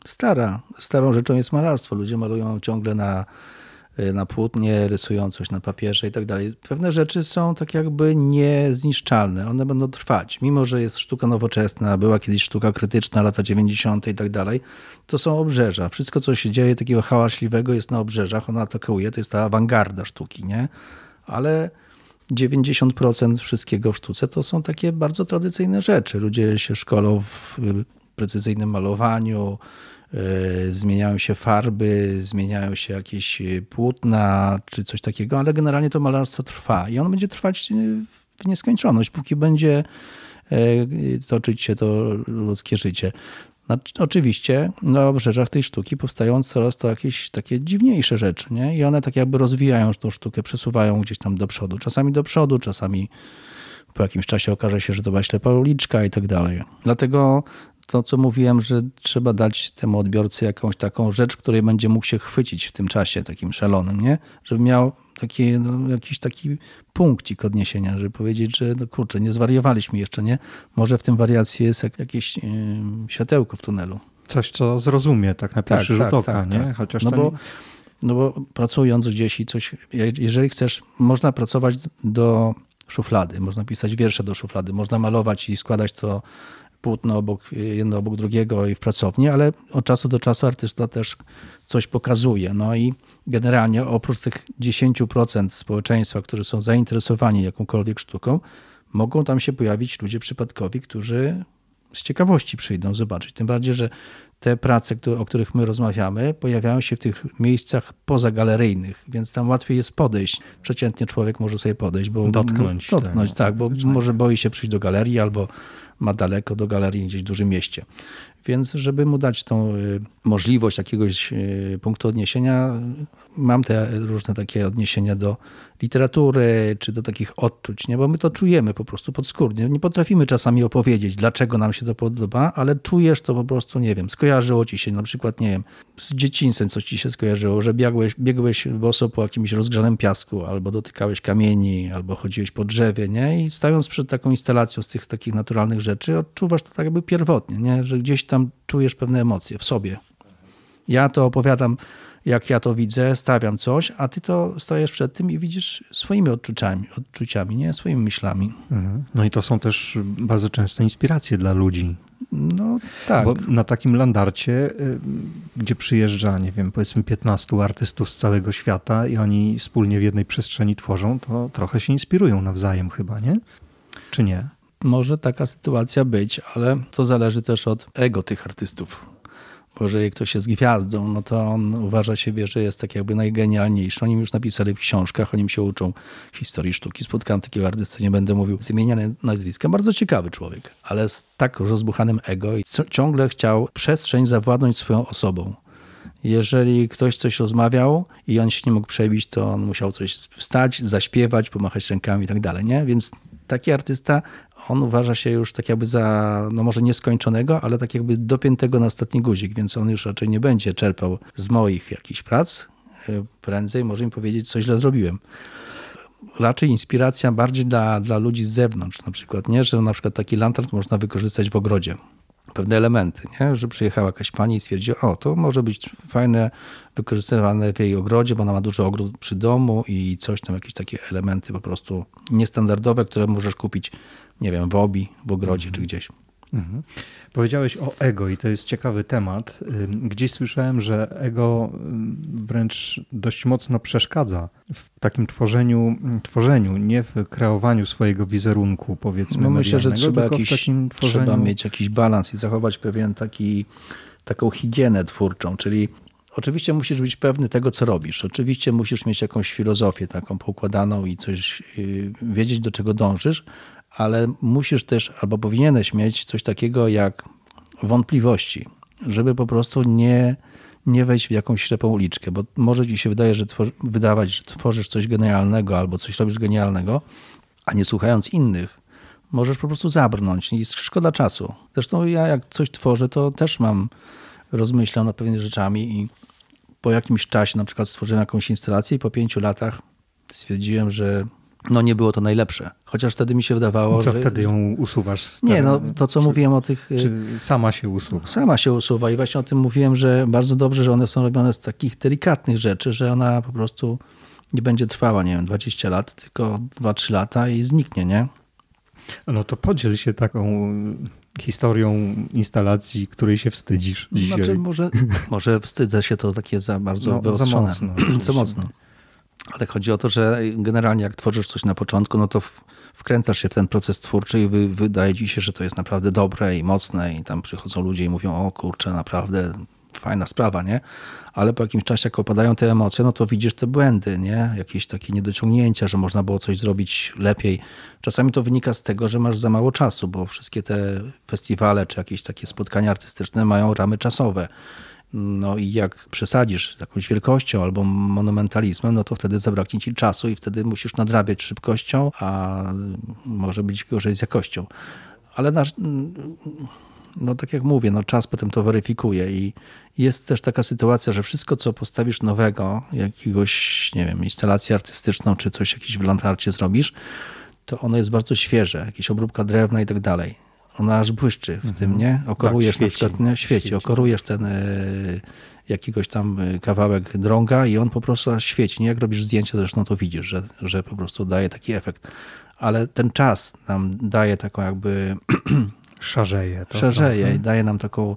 stara. Starą rzeczą jest malarstwo. Ludzie malują ciągle na y, na płótnie, rysują coś na papierze i tak dalej. Pewne rzeczy są tak jakby niezniszczalne, one będą trwać. Mimo, że jest sztuka nowoczesna, była kiedyś sztuka krytyczna, lata 90. i tak dalej, to są obrzeża. Wszystko, co się dzieje takiego hałaśliwego jest na obrzeżach, ona atakuje, to jest ta awangarda sztuki, nie? Ale 90% wszystkiego w sztuce to są takie bardzo tradycyjne rzeczy. Ludzie się szkolą w precyzyjnym malowaniu, yy, zmieniają się farby, zmieniają się jakieś płótna czy coś takiego, ale generalnie to malarstwo trwa i ono będzie trwać w nieskończoność, póki będzie toczyć się to ludzkie życie. Oczywiście na obrzeżach tej sztuki powstają coraz to jakieś takie dziwniejsze rzeczy, nie? I one tak jakby rozwijają tą sztukę, przesuwają gdzieś tam do przodu. Czasami do przodu, czasami po jakimś czasie okaże się, że to była ślepa uliczka i tak dalej. Dlatego to, co mówiłem, że trzeba dać temu odbiorcy jakąś taką rzecz, której będzie mógł się chwycić w tym czasie takim szalonym, nie? Żeby miał taki, no, jakiś taki punkcik odniesienia, żeby powiedzieć, że no kurczę, nie zwariowaliśmy jeszcze, nie? Może w tym wariacji jest jakieś yy, światełko w tunelu. Coś, co zrozumie tak na pierwszy tak, rzut tak, oka, tak, nie? Tak. Chociaż no, bo, no bo pracując gdzieś i coś, jeżeli chcesz, można pracować do szuflady, można pisać wiersze do szuflady, można malować i składać to płótno obok, jedno obok drugiego i w pracowni, ale od czasu do czasu artysta też coś pokazuje. No i generalnie oprócz tych 10% społeczeństwa, którzy są zainteresowani jakąkolwiek sztuką, mogą tam się pojawić ludzie przypadkowi, którzy z ciekawości przyjdą zobaczyć. Tym bardziej, że te prace, o których my rozmawiamy, pojawiają się w tych miejscach pozagaleryjnych, więc tam łatwiej jest podejść. Przeciętnie człowiek może sobie podejść, bo dotknąć, dotknąć tak, tak bo może boi się przyjść do galerii albo ma daleko do galerii gdzieś w dużym mieście. Więc żeby mu dać tą y, możliwość jakiegoś y, punktu odniesienia, mam te różne takie odniesienia do literatury, czy do takich odczuć, nie? bo my to czujemy po prostu podskórnie. Nie potrafimy czasami opowiedzieć, dlaczego nam się to podoba, ale czujesz to po prostu, nie wiem, skojarzyło ci się na przykład, nie wiem, z dzieciństwem coś ci się skojarzyło, że biegłeś, biegłeś boso po jakimś rozgrzanym piasku, albo dotykałeś kamieni, albo chodziłeś po drzewie, nie? I stając przed taką instalacją z tych takich naturalnych rzeczy, odczuwasz to tak jakby pierwotnie, nie? Że gdzieś tam czujesz pewne emocje w sobie. Ja to opowiadam jak ja to widzę, stawiam coś, a ty to stajesz przed tym i widzisz swoimi odczuciami, odczuciami nie swoimi myślami. Mhm. No i to są też bardzo często inspiracje dla ludzi. No tak. Bo na takim landarcie, y, gdzie przyjeżdża, nie wiem, powiedzmy 15 artystów z całego świata i oni wspólnie w jednej przestrzeni tworzą, to trochę się inspirują nawzajem chyba, nie? Czy nie? Może taka sytuacja być, ale to zależy też od ego tych artystów bo jeżeli ktoś jest gwiazdą, no to on uważa siebie, że jest tak jakby najgenialniejszy. Oni już napisali w książkach, oni się uczą historii sztuki. Spotkałem takiego artystę, nie będę mówił z imienia nazwiska. Bardzo ciekawy człowiek, ale z tak rozbuchanym ego i ciągle chciał przestrzeń zawładnąć swoją osobą. Jeżeli ktoś coś rozmawiał i on się nie mógł przebić, to on musiał coś wstać, zaśpiewać, pomachać rękami i tak dalej, nie? Więc taki artysta on uważa się już tak jakby za, no może nieskończonego, ale tak jakby dopiętego na ostatni guzik, więc on już raczej nie będzie czerpał z moich jakichś prac. E, prędzej może im powiedzieć, co źle zrobiłem. Raczej inspiracja bardziej dla, dla ludzi z zewnątrz, na przykład, nie, że na przykład taki lantern można wykorzystać w ogrodzie pewne elementy, nie? że przyjechała jakaś pani i stwierdziła, o to może być fajne, wykorzystywane w jej ogrodzie, bo ona ma dużo ogród przy domu i coś tam, jakieś takie elementy po prostu niestandardowe, które możesz kupić nie wiem, w obi, w ogrodzie mhm. czy gdzieś. Mhm. Powiedziałeś o ego i to jest ciekawy temat. Gdzieś słyszałem, że ego wręcz dość mocno przeszkadza w takim tworzeniu, tworzeniu nie w kreowaniu swojego wizerunku, powiedzmy. No myślę, że trzeba, jakiś, tworzeniu... trzeba mieć jakiś balans i zachować pewien taki, taką higienę twórczą, czyli Oczywiście musisz być pewny tego, co robisz. Oczywiście musisz mieć jakąś filozofię taką poukładaną i coś y, wiedzieć, do czego dążysz, ale musisz też albo powinieneś mieć coś takiego jak wątpliwości, żeby po prostu nie, nie wejść w jakąś ślepą uliczkę, bo może ci się wydaje, że tworzy, wydawać, że tworzysz coś genialnego albo coś robisz genialnego, a nie słuchając innych, możesz po prostu zabrnąć i szkoda czasu. Zresztą ja jak coś tworzę, to też mam, rozmyślam nad pewnymi rzeczami i po jakimś czasie na przykład stworzyłem jakąś instalację i po pięciu latach stwierdziłem, że no nie było to najlepsze. Chociaż wtedy mi się wydawało, Co że... wtedy ją usuwasz? Z Nie, no to co czy, mówiłem o tych... Czy sama się usuwa? Sama się usuwa i właśnie o tym mówiłem, że bardzo dobrze, że one są robione z takich delikatnych rzeczy, że ona po prostu nie będzie trwała, nie wiem, 20 lat, tylko 2-3 lata i zniknie, nie? No to podziel się taką historią instalacji, której się wstydzisz dzisiaj. Znaczy może, może wstydzę się, to takie za bardzo No, za wyostrzone. mocno, za mocno. Ale chodzi o to, że generalnie jak tworzysz coś na początku, no to wkręcasz się w ten proces twórczy i wy, wydaje ci się, że to jest naprawdę dobre i mocne i tam przychodzą ludzie i mówią, o kurczę, naprawdę fajna sprawa, nie? Ale po jakimś czasie, jak opadają te emocje, no to widzisz te błędy, nie? Jakieś takie niedociągnięcia, że można było coś zrobić lepiej. Czasami to wynika z tego, że masz za mało czasu, bo wszystkie te festiwale czy jakieś takie spotkania artystyczne mają ramy czasowe. No i jak przesadzisz z jakąś wielkością albo monumentalizmem, no to wtedy zabraknie ci czasu i wtedy musisz nadrabiać szybkością, a może być gorzej z jakością. Ale nasz, no tak jak mówię, no czas potem to weryfikuje i jest też taka sytuacja, że wszystko, co postawisz nowego, jakiegoś, nie wiem, instalację artystyczną, czy coś jakiś w lantarcie zrobisz, to ono jest bardzo świeże, jakieś obróbka drewna i tak dalej. Ona aż błyszczy w tym, nie? Okorujesz Tak, na świeci. przykład, nie? Świeci, Świeci. okorujesz ten e, jakiegoś tam e, kawałek drąga i on po prostu aż świeci, nie? Jak robisz zdjęcie, zresztą to widzisz, że, że po prostu daje taki efekt. Ale ten czas nam daje taką jakby Szarzeje. To szerzeje trochę. i daje nam taką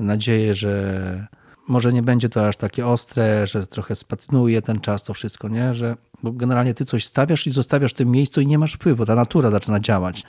nadzieję, że może nie będzie to aż takie ostre, że trochę spatnuje ten czas, to wszystko, nie? Że, bo generalnie ty coś stawiasz i zostawiasz w tym miejscu i nie masz wpływu, ta natura zaczyna działać.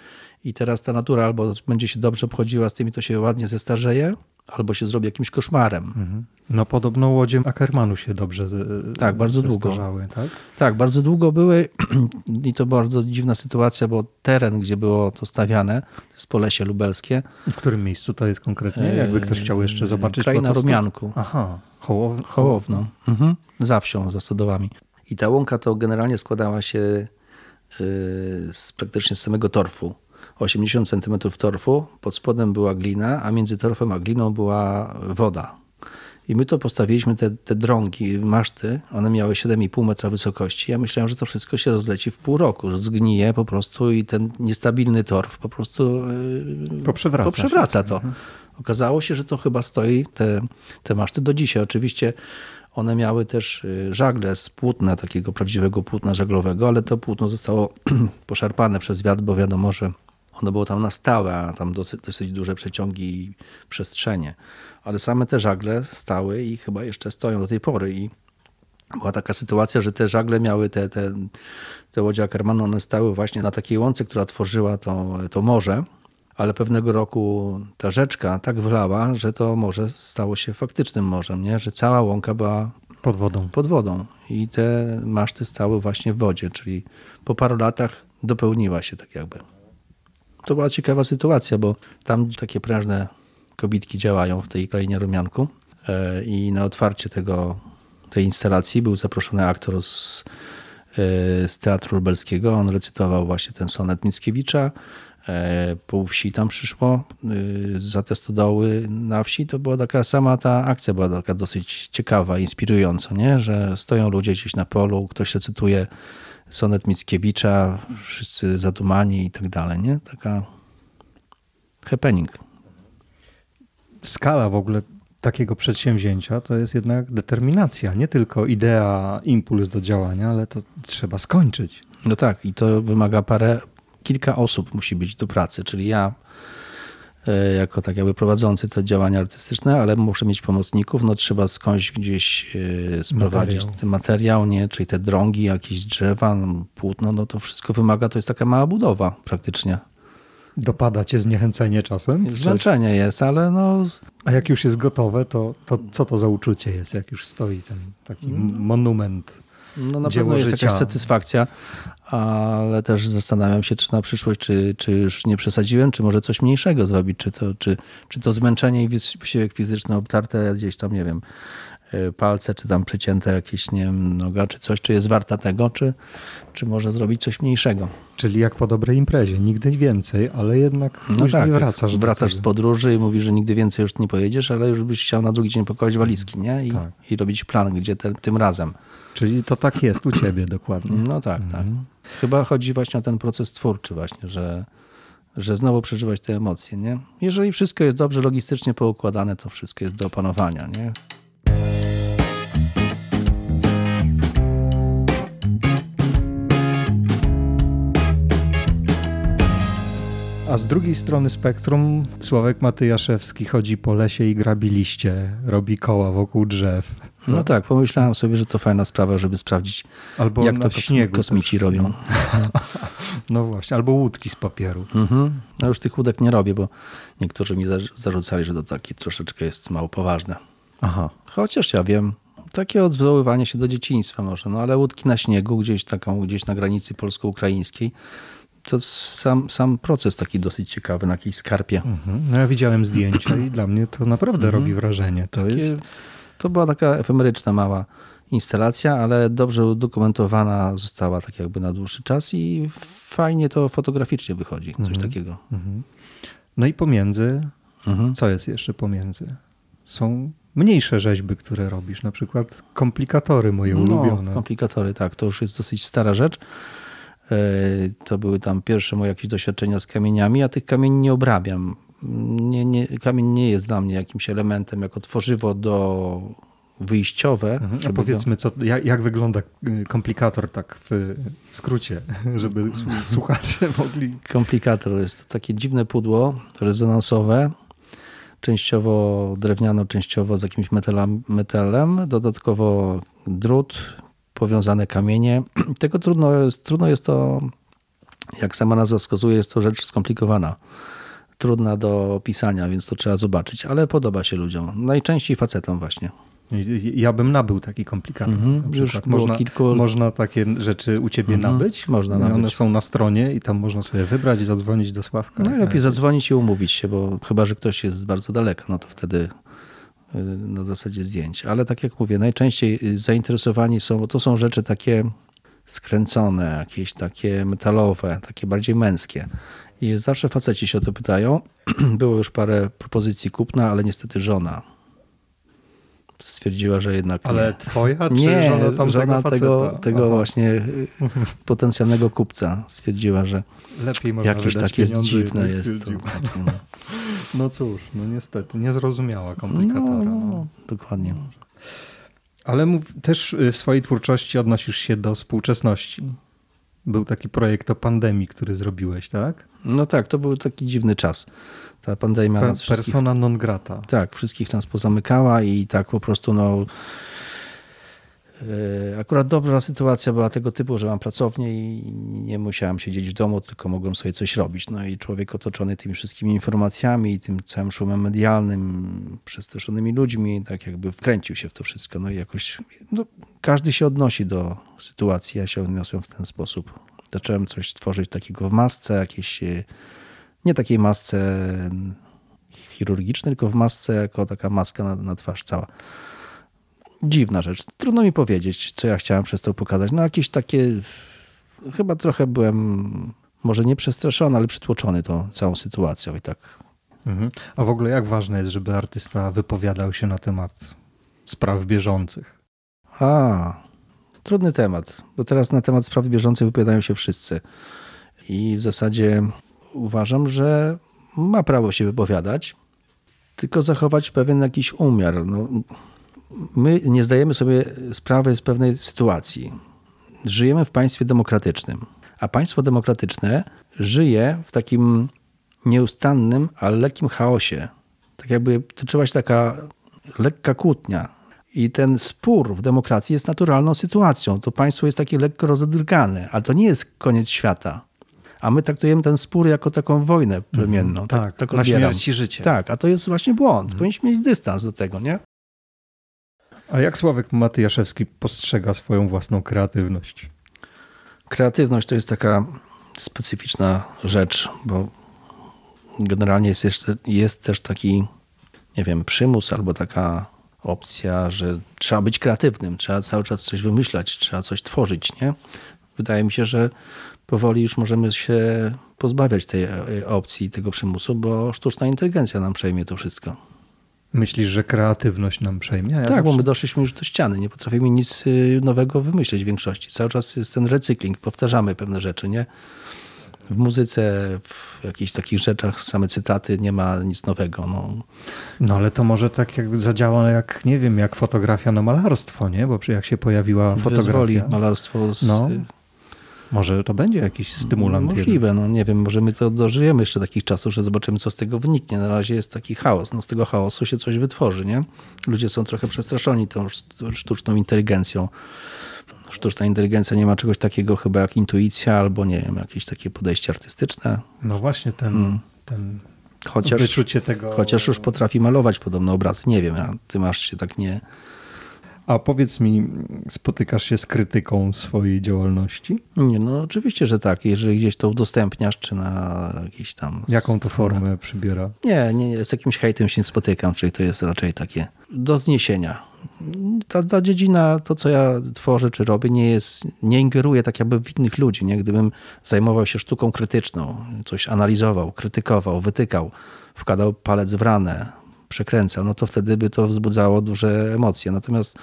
I teraz ta natura albo będzie się dobrze obchodziła z tym i to się ładnie zestarzeje, albo się zrobi jakimś koszmarem. Mhm. No podobno łodzie Ackermanu się dobrze e, Tak, bardzo długo. tak? Tak, bardzo długo były i to bardzo dziwna sytuacja, bo teren, gdzie było to stawiane, jest Polesie Lubelskie, W którym miejscu to jest konkretnie? Jakby ktoś chciał jeszcze zobaczyć. To sto- Rumianku. Aha, Hołow... Hołowno. Mhm. Za wsią, za stodowami. I ta łąka to generalnie składała się y, z praktycznie z samego torfu. 80 cm torfu, pod spodem była glina, a między torfem a gliną była woda. I my to postawiliśmy, te, te drągi, maszty, one miały 7,5 metra wysokości. Ja myślałem, że to wszystko się rozleci w pół roku, że zgnije po prostu i ten niestabilny torf po prostu yy, Poprzewraca poprzewraca to. Okazało się, że to chyba stoi, te, te maszty do dzisiaj. Oczywiście one miały też y, żagle z płótna, takiego prawdziwego płótna żaglowego, ale to płótno zostało poszarpane przez wiatr, bo wiadomo, że ono było tam na stałe, a tam dosyć, dosyć duże przeciągi i przestrzenie. Ale same te żagle stały i chyba jeszcze stoją do tej pory. I była taka sytuacja, że te żagle miały te, te, te łodzie one stały właśnie na takiej łące, która tworzyła to, to morze, ale pewnego roku ta rzeczka tak wylała, że to morze stało się faktycznym morzem, nie? że cała łąka była Pod wodą. pod wodą i te maszty stały właśnie w wodzie, czyli po paru latach dopełniła się tak jakby. To była ciekawa sytuacja, bo tam takie prężne kobitki działają w tej krainie rumianku e, i na otwarcie tego, tej instalacji był zaproszony aktor z, e, z Teatru Lubelskiego. On recytował właśnie ten sonet Mickiewicza. E, Pół wsi tam przyszło, y, za te stodoły na wsi. To była taka sama ta akcja, była taka dosyć ciekawa, inspirująca, nie? że stoją ludzie gdzieś na polu, ktoś recytuje sonet Mickiewicza, wszyscy zadumani i tak dalej. Nie? Taka happening. Skala w ogóle takiego przedsięwzięcia to jest jednak determinacja. Nie tylko idea, impuls do działania, ale to trzeba skończyć. No tak, i to wymaga parę, kilka osób musi być do pracy, czyli ja e, jako tak jakby prowadzący te działania artystyczne, ale muszę mieć pomocników, no trzeba skądś gdzieś e, sprowadzić Materiał. ten materiał, nie? czyli te drągi, jakieś drzewa, no, płótno, no to wszystko wymaga, to jest taka mała budowa praktycznie. Dopada cię zniechęcenie czasem? Zmęczenie jest, ale no A jak już jest gotowe, to, to co to za uczucie jest, jak już stoi ten taki monument? No na pewno jest życia. jakaś satysfakcja, ale też zastanawiam się, czy na przyszłość, czy, czy już nie przesadziłem, czy może coś mniejszego zrobić, czy to, czy, czy to zmęczenie i wys- wysiłek fizyczny obtarte gdzieś tam, nie wiem, y, palce, czy tam przecięte jakieś, nie wiem, noga, czy coś, czy jest warta tego, czy, czy może zrobić coś mniejszego. Czyli jak po dobrej imprezie, nigdy więcej, ale jednak no tak, wracasz. Wracasz z podróży i mówisz, że nigdy więcej już nie pojedziesz, ale już byś chciał na drugi dzień pakować walizki, nie? I, tak. i robić plan, gdzie te, tym razem. Czyli to tak jest u ciebie dokładnie. No tak, tak. mhm. Chyba chodzi właśnie o ten proces twórczy właśnie, że, że znowu przeżywać te emocje, nie? Jeżeli wszystko jest dobrze logistycznie poukładane, to wszystko jest do opanowania, nie? A z drugiej strony spektrum Sławek Matyjaszewski chodzi po lesie i grabi liście, robi koła wokół drzew. No, no tak, pomyślałem sobie, że to fajna sprawa, żeby sprawdzić, albo jak to śniegu kosmici też. robią. No właśnie, albo łódki z papieru. Mhm. No już tych łódek nie robię, bo niektórzy mi zarzucali, że to takie troszeczkę jest mało poważne. Aha. Chociaż ja wiem, takie odwoływanie się do dzieciństwa może, no ale łódki na śniegu, gdzieś taką, gdzieś na granicy polsko-ukraińskiej, to sam, sam proces taki dosyć ciekawy na jakiejś skarpie. Mhm. No ja widziałem zdjęcia i dla mnie to naprawdę mhm. robi wrażenie. To, Takie, jest... to była taka efemeryczna, mała instalacja, ale dobrze udokumentowana została tak jakby na dłuższy czas i fajnie to fotograficznie wychodzi, coś mhm. takiego. Mhm. No i pomiędzy, mhm. co jest jeszcze pomiędzy? Są mniejsze rzeźby, które robisz, na przykład komplikatory moje no, ulubione. komplikatory, tak, to już jest dosyć stara rzecz. E, to były tam pierwsze moje jakieś doświadczenia z kamieniami, a tych kamieni nie obrabiam. Nie, nie, kamień nie jest dla mnie jakimś elementem jako tworzywo do wyjściowe. Mhm. A powiedzmy, co, jak, jak, wygląda y, komplikator tak w skrócie, żeby słuchacze mogli... Komplikator jest to takie dziwne pudło rezonansowe, częściowo drewniano, częściowo z jakimś metalem, metalem dodatkowo drut, powiązane kamienie. Tego trudno jest, trudno jest to, jak sama nazwa wskazuje, jest to rzecz skomplikowana. Trudna do opisania, więc to trzeba zobaczyć, ale podoba się ludziom. Najczęściej facetom właśnie. Ja bym nabył taki komplikator. Mm-hmm. Już można, kilku... można takie rzeczy u ciebie mm-hmm. nabyć. Można nabyć. One są na stronie i tam można sobie wybrać i zadzwonić do Sławka. Najlepiej zadzwonić i umówić się, bo chyba, że ktoś jest bardzo daleko, no to wtedy y, na zasadzie zdjęć. Ale tak jak mówię, najczęściej zainteresowani są, bo to są rzeczy takie skręcone, jakieś takie metalowe, takie bardziej męskie. I zawsze faceci się o to pytają. Było już parę propozycji kupna, ale niestety żona stwierdziła, że jednak. Ale nie. twoja, czy nie, żona, tamtego żona tego, tego właśnie potencjalnego kupca stwierdziła, że Lepiej można jakieś takie dziwne jest. To, no. no cóż, no niestety, niezrozumiała komplikatora. No, no. Dokładnie. Ale mów, też w swojej twórczości odnosisz się do współczesności. Był taki projekt o pandemii, który zrobiłeś, tak? No tak, to był taki dziwny czas ta pandemia nas wszystkich... Persona non grata. Tak, wszystkich nas pozamykała i tak po prostu no... E, akurat dobra sytuacja była tego typu, że mam pracownię i nie musiałem siedzieć w domu, tylko mogłem sobie coś robić. No i człowiek otoczony tymi wszystkimi informacjami i tym całym szumem medialnym, przestraszonymi ludźmi, tak jakby wkręcił się w to wszystko. No i jakoś no, każdy się odnosi do sytuacji. Ja się odniosłem w ten sposób. Zacząłem coś tworzyć takiego w masce, jakieś e, nie takiej masce chirurgicznej, tylko w masce jako taka maska na, na twarz cała. Dziwna rzecz. Trudno mi powiedzieć, co ja chciałem przez to pokazać. No jakieś takie, chyba trochę byłem może nie przestraszony, ale przytłoczony tą całą sytuacją i tak. Mhm. A w ogóle jak ważne jest, żeby artysta wypowiadał się na temat spraw bieżących? A, trudny temat, bo teraz na temat spraw bieżących wypowiadają się wszyscy. I w zasadzie uważam, że ma prawo się wypowiadać, tylko zachować pewien jakiś umiar. No, my nie zdajemy sobie sprawy z pewnej sytuacji. Żyjemy w państwie demokratycznym, a państwo demokratyczne żyje w takim nieustannym, ale lekkim chaosie. Tak jakby toczyła się taka lekka kłótnia. I ten spór w demokracji jest naturalną sytuacją. To państwo jest takie lekko rozedrgane, ale to nie jest koniec świata a my traktujemy ten spór jako taką wojnę plemienną. Mm, tak, tak, tak na śmierć i życie. Tak, a to jest właśnie błąd. Mm. Powinniśmy mieć dystans do tego, nie? A jak Sławek Matyjaszewski postrzega swoją własną kreatywność? Kreatywność to jest taka specyficzna rzecz, bo generalnie jest, jest, jest też taki, nie wiem, przymus albo taka opcja, że trzeba być kreatywnym, trzeba cały czas coś wymyślać, trzeba coś tworzyć, nie? Wydaje mi się, że powoli już możemy się pozbawiać tej e, opcji, tego przymusu, bo sztuczna inteligencja nam przejmie to wszystko. Myślisz, że kreatywność nam przejmie? Ja tak, zawsze... bo my doszliśmy już do ściany, nie potrafimy nic y, nowego wymyśleć w większości. Cały czas jest ten recykling, powtarzamy pewne rzeczy, nie? W muzyce, w jakichś takich rzeczach, same cytaty, nie ma nic nowego. No, no ale to może tak jak zadziała, jak nie wiem, jak fotografia na malarstwo, nie? Bo jak się pojawiła fotografia... Wyzwoli malarstwo z... No może to będzie jakiś stymulant. Możliwe, no nie wiem, może my to dożyjemy jeszcze takich czasów, że zobaczymy, co z tego wyniknie. Na razie jest taki chaos. No z tego chaosu się coś wytworzy, nie? Ludzie są trochę przestraszeni tą sztuczną inteligencją. Sztuczna inteligencja nie ma czegoś takiego chyba jak intuicja albo, nie wiem, jakieś takie podejście artystyczne. No właśnie, ten, hmm. ten chociaż, wyczucie tego... Chociaż już potrafi malować podobne obrazy. Nie wiem, a ty masz się tak nie a powiedz mi, spotykasz się z krytyką swojej działalności? Nie, no oczywiście, że tak. Jeżeli gdzieś to udostępniasz, czy na jakiś tam. Jaką to formę przybiera? Nie, nie, z jakimś hejtem się nie spotykam, czyli to jest raczej takie do zniesienia. Ta, ta dziedzina, to co ja tworzę czy robię, nie jest, nie ingeruje tak jakby w innych ludzi. Nie? Gdybym zajmował się sztuką krytyczną, coś analizował, krytykował, wytykał, wkładał palec w ranę, przekręcał, no to wtedy by to wzbudzało duże emocje. Natomiast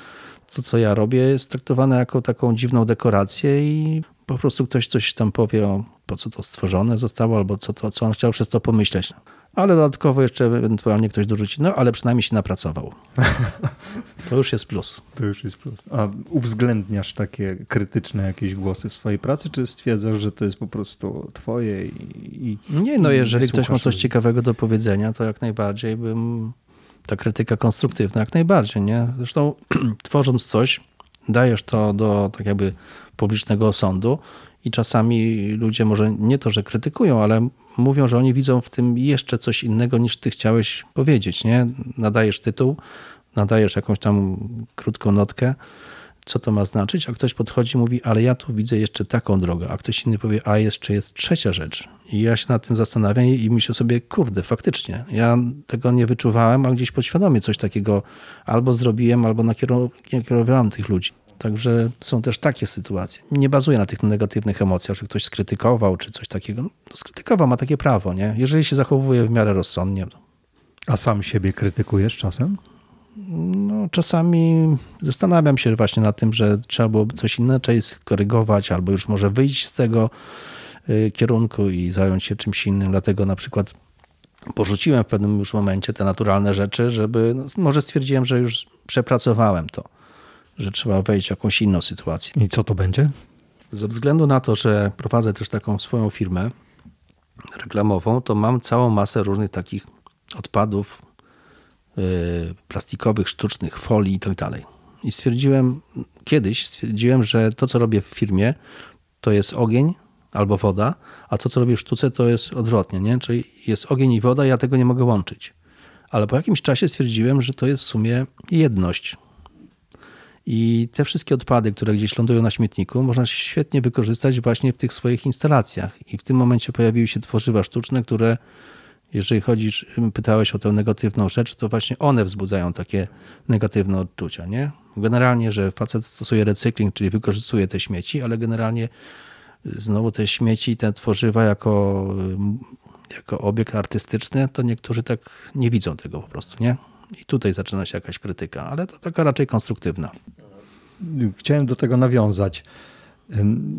to, co ja robię, jest traktowane jako taką dziwną dekorację i po prostu ktoś coś tam powie, o, po co to stworzone zostało, albo co, to, co on chciał przez to pomyśleć. Ale dodatkowo jeszcze ewentualnie ktoś dorzuci, no ale przynajmniej się napracował. To już jest plus. To już jest plus. A uwzględniasz takie krytyczne jakieś głosy w swojej pracy, czy stwierdzasz, że to jest po prostu twoje i... i Nie, no jeżeli ktoś ma coś ciekawego do powiedzenia, to jak najbardziej bym... Ta krytyka konstruktywna, jak najbardziej, nie? Zresztą tworząc coś, dajesz to do tak jakby publicznego osądu i czasami ludzie może nie to, że krytykują, ale mówią, że oni widzą w tym jeszcze coś innego niż ty chciałeś powiedzieć, nie? Nadajesz tytuł, nadajesz jakąś tam krótką notkę, co to ma znaczyć, a ktoś podchodzi i mówi, ale ja tu widzę jeszcze taką drogę, a ktoś inny powie, a jeszcze jest trzecia rzecz. I ja się nad tym zastanawiam i myślę sobie, kurde, faktycznie, ja tego nie wyczuwałem, a gdzieś podświadomie coś takiego albo zrobiłem, albo nakierowałem tych ludzi. Także są też takie sytuacje. Nie bazuję na tych negatywnych emocjach, że ktoś skrytykował czy coś takiego. No, skrytykował, ma takie prawo, nie? Jeżeli się zachowuje w miarę rozsądnie. A sam siebie krytykujesz czasem? No, czasami zastanawiam się właśnie nad tym, że trzeba było coś inaczej skorygować, albo już może wyjść z tego y, kierunku i zająć się czymś innym. Dlatego na przykład porzuciłem w pewnym już momencie te naturalne rzeczy, żeby, no, może stwierdziłem, że już przepracowałem to że trzeba wejść w jakąś inną sytuację. I co to będzie? Ze względu na to, że prowadzę też taką swoją firmę reklamową, to mam całą masę różnych takich odpadów yy, plastikowych, sztucznych, folii i tak dalej. I stwierdziłem, kiedyś stwierdziłem, że to, co robię w firmie, to jest ogień albo woda, a to, co robię w sztuce, to jest odwrotnie, nie? Czyli jest ogień i woda, ja tego nie mogę łączyć. Ale po jakimś czasie stwierdziłem, że to jest w sumie jedność. I te wszystkie odpady, które gdzieś lądują na śmietniku, można świetnie wykorzystać właśnie w tych swoich instalacjach. I w tym momencie pojawiły się tworzywa sztuczne, które, jeżeli chodzisz, pytałeś o tę negatywną rzecz, to właśnie one wzbudzają takie negatywne odczucia. Nie? Generalnie, że facet stosuje recykling, czyli wykorzystuje te śmieci, ale generalnie znowu te śmieci, te tworzywa jako, jako obiekt artystyczny, to niektórzy tak nie widzą tego po prostu, nie? I tutaj zaczyna się jakaś krytyka, ale to taka raczej konstruktywna. Chciałem do tego nawiązać.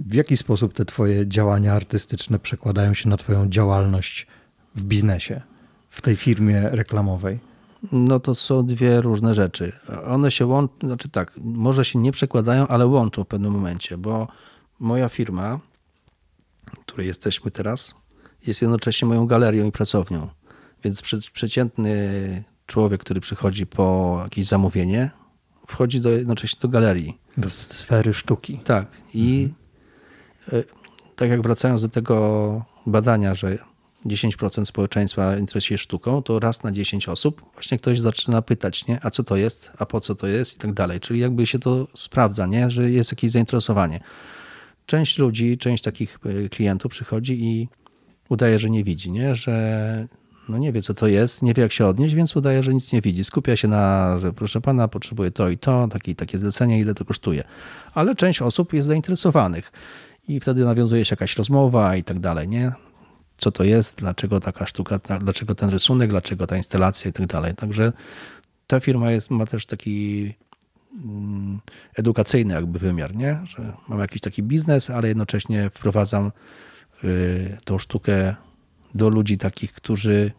W jaki sposób te Twoje działania artystyczne przekładają się na Twoją działalność w biznesie, w tej firmie reklamowej? No to są dwie różne rzeczy. One się łączą, znaczy tak, może się nie przekładają, ale łączą w pewnym momencie, bo moja firma, w której jesteśmy teraz, jest jednocześnie moją galerią i pracownią. Więc przeciętny człowiek, który przychodzi po jakieś zamówienie, wchodzi do, jednocześnie do galerii. Do sfery sztuki. Tak. I mhm. tak jak wracając do tego badania, że 10% społeczeństwa interesuje się sztuką, to raz na 10 osób właśnie ktoś zaczyna pytać, nie? a co to jest, a po co to jest i tak dalej. Czyli jakby się to sprawdza, nie? że jest jakieś zainteresowanie. Część ludzi, część takich e, klientów przychodzi i udaje, że nie widzi, nie? że no nie wie, co to jest, nie wie, jak się odnieść, więc udaje, że nic nie widzi. Skupia się na, że proszę pana, potrzebuje to i to, takie, takie zlecenie, ile to kosztuje. Ale część osób jest zainteresowanych i wtedy nawiązuje się jakaś rozmowa i tak dalej, nie? Co to jest, dlaczego taka sztuka, dlaczego ten rysunek, dlaczego ta instalacja i tak dalej. Także ta firma jest, ma też taki mm, edukacyjny jakby wymiar, nie? że mam jakiś taki biznes, ale jednocześnie wprowadzam y, tą sztukę do ludzi takich, którzy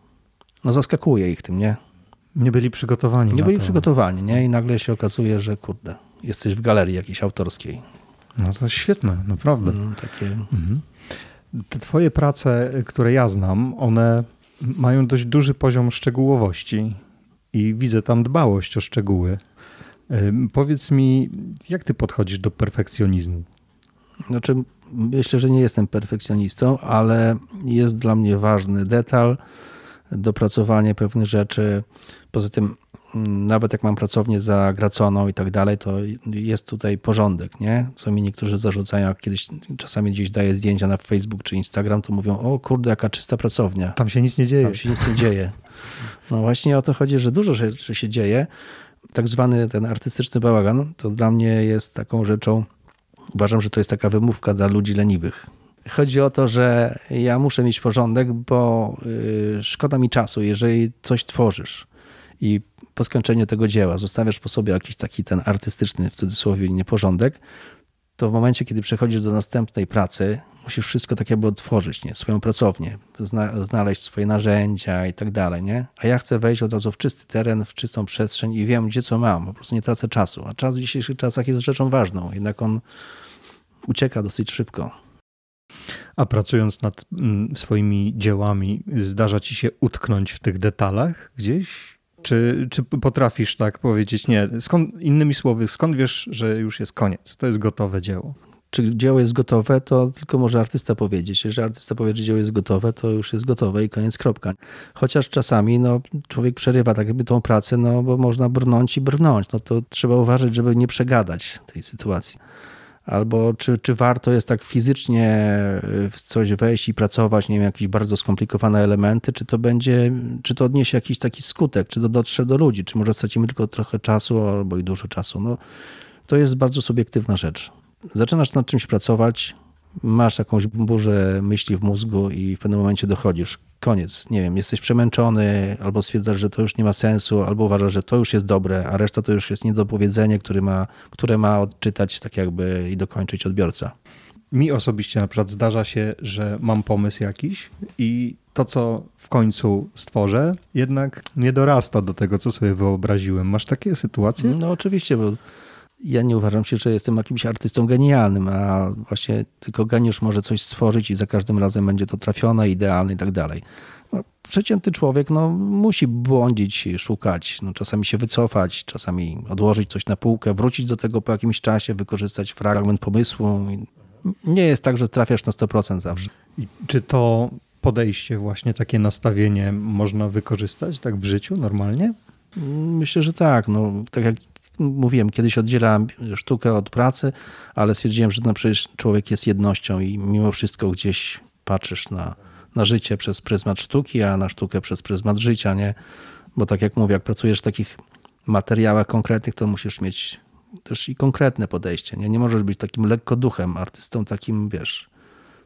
no zaskakuje ich tym, nie? Nie byli przygotowani. Nie byli to. przygotowani, nie? I nagle się okazuje, że kurde, jesteś w galerii jakiejś autorskiej. No to świetne, naprawdę. No, takie... Mhm. Te twoje prace, które ja znam, one mają dość duży poziom szczegółowości i widzę tam dbałość o szczegóły. Powiedz mi, jak ty podchodzisz do perfekcjonizmu? Znaczy, myślę, że nie jestem perfekcjonistą, ale jest dla mnie ważny detal, dopracowanie pewnych rzeczy. Poza tym, mm, nawet jak mam pracownię zagraconą i tak dalej, to jest tutaj porządek, nie? Co mi niektórzy zarzucają, jak kiedyś czasami gdzieś daję zdjęcia na Facebook czy Instagram, to mówią, o kurde, jaka czysta pracownia. Tam się nic nie dzieje. Tam się nic nie dzieje. No właśnie o to chodzi, że dużo rzeczy się dzieje. Tak zwany ten artystyczny bałagan, to dla mnie jest taką rzeczą, Uważam, że to jest taka wymówka dla ludzi leniwych. Chodzi o to, że ja muszę mieć porządek, bo y, szkoda mi czasu, jeżeli coś tworzysz i po skończeniu tego dzieła zostawiasz po sobie jakiś taki ten artystyczny, w cudzysłowie, nieporządek, to w momencie, kiedy przechodzisz do następnej pracy, musisz wszystko tak jakby otworzyć, nie? swoją pracownię, zna, znaleźć swoje narzędzia i tak dalej. Nie? A ja chcę wejść od razu w czysty teren, w czystą przestrzeń i wiem, gdzie co mam. Po prostu nie tracę czasu. A czas w dzisiejszych czasach jest rzeczą ważną. Jednak on ucieka dosyć szybko. A pracując nad mm, swoimi dziełami, zdarza ci się utknąć w tych detalach gdzieś? Czy, czy potrafisz tak powiedzieć, nie, skąd, innymi słowy, skąd wiesz, że już jest koniec, to jest gotowe dzieło? Czy dzieło jest gotowe, to tylko może artysta powiedzieć. Jeżeli artysta powie, że dzieło jest gotowe, to już jest gotowe i koniec, kropka. Chociaż czasami no, człowiek przerywa tak jakby tą pracę, no bo można brnąć i brnąć. No to trzeba uważać, żeby nie przegadać tej sytuacji albo czy, czy warto jest tak fizycznie w coś wejść i pracować, nie wiem, jakieś bardzo skomplikowane elementy, czy to będzie, czy to odniesie jakiś taki skutek, czy to dotrze do ludzi, czy może stracimy tylko trochę czasu albo i dużo czasu. No, to jest bardzo subiektywna rzecz. Zaczynasz nad czymś pracować, masz jakąś burzę myśli w mózgu i w pewnym momencie dochodzisz. Koniec. Nie wiem, jesteś przemęczony, albo stwierdzasz, że to już nie ma sensu, albo uważasz, że to już jest dobre, a reszta to już jest niedopowiedzenie, które ma, które ma odczytać tak jakby i dokończyć odbiorca. Mi osobiście na przykład zdarza się, że mam pomysł jakiś i to, co w końcu stworzę, jednak nie dorasta do tego, co sobie wyobraziłem. Masz takie sytuacje? No oczywiście, bo ja nie uważam się, że jestem jakimś artystą genialnym, a właśnie tylko geniusz może coś stworzyć i za każdym razem będzie to trafione, idealne i tak dalej. No, przeciętny człowiek no, musi błądzić, szukać, no, czasami się wycofać, czasami odłożyć coś na półkę, wrócić do tego po jakimś czasie, wykorzystać fragment pomysłu. Nie jest tak, że trafiasz na 100% zawsze. I czy to podejście, właśnie takie nastawienie można wykorzystać tak w życiu normalnie? Myślę, że tak. No, tak jak mówiłem, kiedyś oddzielałem sztukę od pracy, ale stwierdziłem, że no przecież człowiek jest jednością i mimo wszystko gdzieś patrzysz na, na życie przez pryzmat sztuki, a na sztukę przez pryzmat życia, nie? Bo tak jak mówię, jak pracujesz w takich materiałach konkretnych, to musisz mieć też i konkretne podejście, nie? Nie możesz być takim lekkoduchem, artystą takim, wiesz,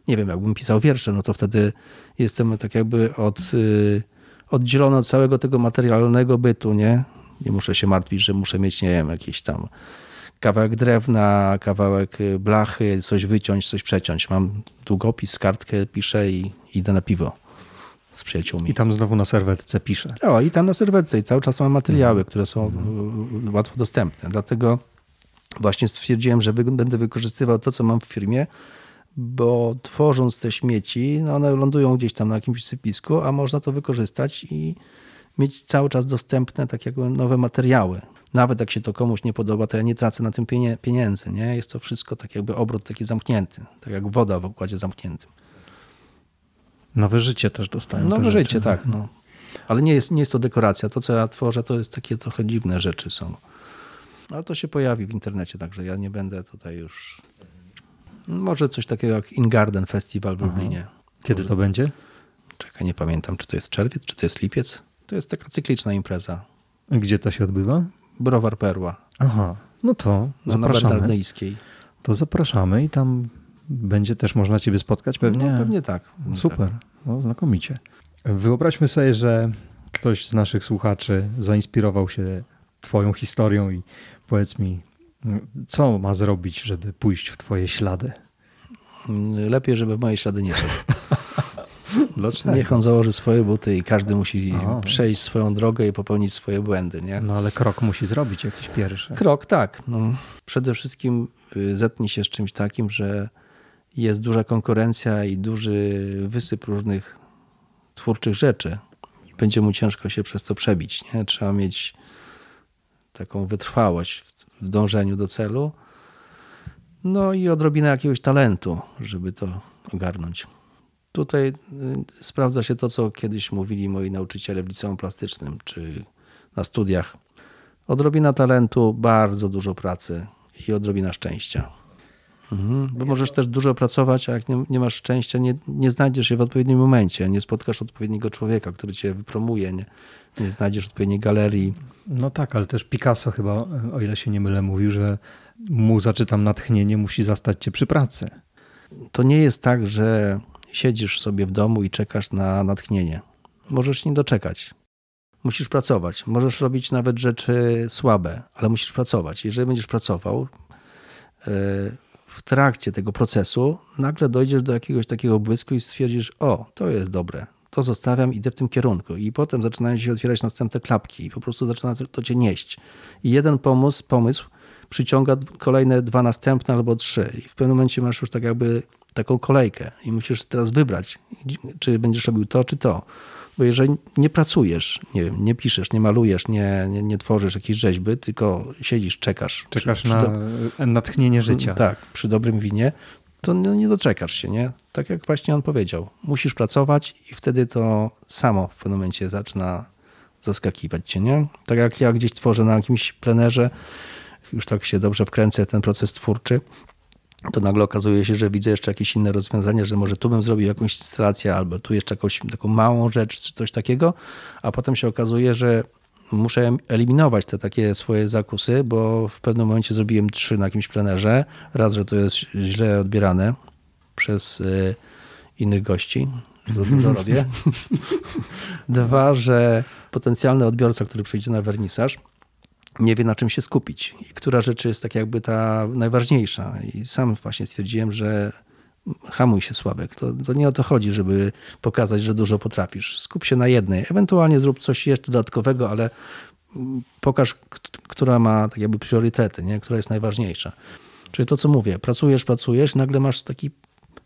nie wiem, jakbym pisał wiersze, no to wtedy jestem tak jakby od, yy, oddzielony od całego tego materialnego bytu, nie? Nie muszę się martwić, że muszę mieć, nie wiem, jakiś tam kawałek drewna, kawałek y, blachy, coś wyciąć, coś przeciąć. Mam długopis, kartkę, piszę i idę na piwo z przyjaciółmi. I tam znowu na serwetce piszę. O, i tam na serwetce i cały czas mam materiały, mhm. które są mhm. łatwo dostępne. Dlatego właśnie stwierdziłem, że będę wykorzystywał to, co mam w firmie, bo tworząc te śmieci, no one lądują gdzieś tam na jakimś sypisku, a można to wykorzystać i mieć cały czas dostępne tak jakby nowe materiały. Nawet jak się to komuś nie podoba, to ja nie tracę na tym pieniędzy. Nie? Jest to wszystko tak jakby obrót taki zamknięty, tak jak woda w układzie zamkniętym. Nowe życie też dostają. Nowe życie, tak. No. Ale nie jest, nie jest to dekoracja. To, co ja tworzę, to jest takie trochę dziwne rzeczy są. Ale to się pojawi w internecie, także ja nie będę tutaj już... Może coś takiego jak In Garden Festival w Lublinie. Kiedy to będzie? czekaj, nie pamiętam, czy to jest czerwiec, czy to jest lipiec. To jest taka cykliczna impreza. Gdzie to się odbywa? Browar Perła. Aha, no to Na zapraszamy. Bernardyjskiej. To zapraszamy i tam będzie też można ciebie spotkać pewnie. No, pewnie tak. Super, Tak. no, znakomicie. Wyobraźmy sobie, że ktoś z naszych słuchaczy zainspirował się twoją historią i powiedz mi, co ma zrobić, żeby pójść w twoje ślady? Lepiej, żeby w moje ślady nie szedł. Dlaczego? Niech on założy swoje buty i każdy musi przejść swoją drogę i popełnić swoje błędy. Nie? No ale krok musi zrobić jakiś pierwszy. Krok, tak. No, przede wszystkim y, zetknij się z czymś takim, że jest duża konkurencja i duży wysyp różnych twórczych rzeczy. Będzie mu ciężko się przez to przebić. Nie? Trzeba mieć taką wytrwałość w, w dążeniu do celu. No i odrobinę jakiegoś talentu, żeby to ogarnąć. Tutaj y, sprawdza się to, co kiedyś mówili moi nauczyciele w liceum plastycznym czy na studiach. Odrobina talentu, bardzo dużo pracy i odrobina szczęścia. Mhm. Bo możesz też dużo pracować, a jak nie, nie masz szczęścia, nie, nie znajdziesz się w odpowiednim momencie, nie spotkasz odpowiedniego człowieka, który cię wypromuje, nie, nie znajdziesz odpowiedniej galerii. No tak, ale też Picasso chyba, o ile się nie mylę, mówił, że mu zaczytam natchnienie, musi zastać cię przy pracy. To nie jest tak, że siedzisz sobie w domu i czekasz na natchnienie. Możesz nie doczekać. Musisz pracować. Możesz robić nawet rzeczy słabe, ale musisz pracować. Jeżeli będziesz pracował, e, w trakcie tego procesu nagle dojdziesz do jakiegoś takiego błysku i stwierdzisz, o, to jest dobre, to zostawiam, idę w tym kierunku. I potem zaczynają się otwierać następne klapki i po prostu zaczyna to, cię nieść. I jeden pomysł, pomysł przyciąga kolejne dwa następne albo trzy. I w pewnym momencie masz już tak jakby taką kolejkę i musisz teraz wybrać, czy będziesz robił to, czy to. Bo jeżeli nie pracujesz, nie wiem, nie piszesz, nie malujesz, nie, nie, nie tworzysz jakiejś rzeźby, tylko siedzisz, czekasz. Czekasz przy- na do- natchnienie życia. tak, przy dobrym winie, to no, nie doczekasz się, nie? Tak jak właśnie on powiedział. Musisz pracować i wtedy to samo w pewnym momencie zaczyna zaskakiwać cię, nie? Tak jak ja gdzieś tworzę na jakimś plenerze, już tak się dobrze wkręcę w ten proces twórczy, to nagle okazuje się, że widzę jeszcze jakieś inne rozwiązania, że może tu bym zrobił jakąś instalację, albo tu jeszcze jakąś taką małą rzecz, czy coś takiego, a potem się okazuje, że muszę eliminować te takie swoje zakusy, bo w pewnym momencie zrobiłem trzy na jakimś plenerze. Raz, że to jest źle odbierane przez y, innych gości, za dużo robię. Dwa, że potencjalny odbiorca, który przyjdzie na wernisaż, nie wie na czym się skupić i która rzecz jest tak jakby ta najważniejsza. I sam właśnie stwierdziłem, że hamuj się Sławek. To, to nie o to chodzi, żeby pokazać, że dużo potrafisz. Skup się na jednej. Ewentualnie zrób coś jeszcze dodatkowego, ale pokaż, która ma tak jakby priorytety, nie? która jest najważniejsza. Czyli to, co mówię, pracujesz, pracujesz, nagle masz taki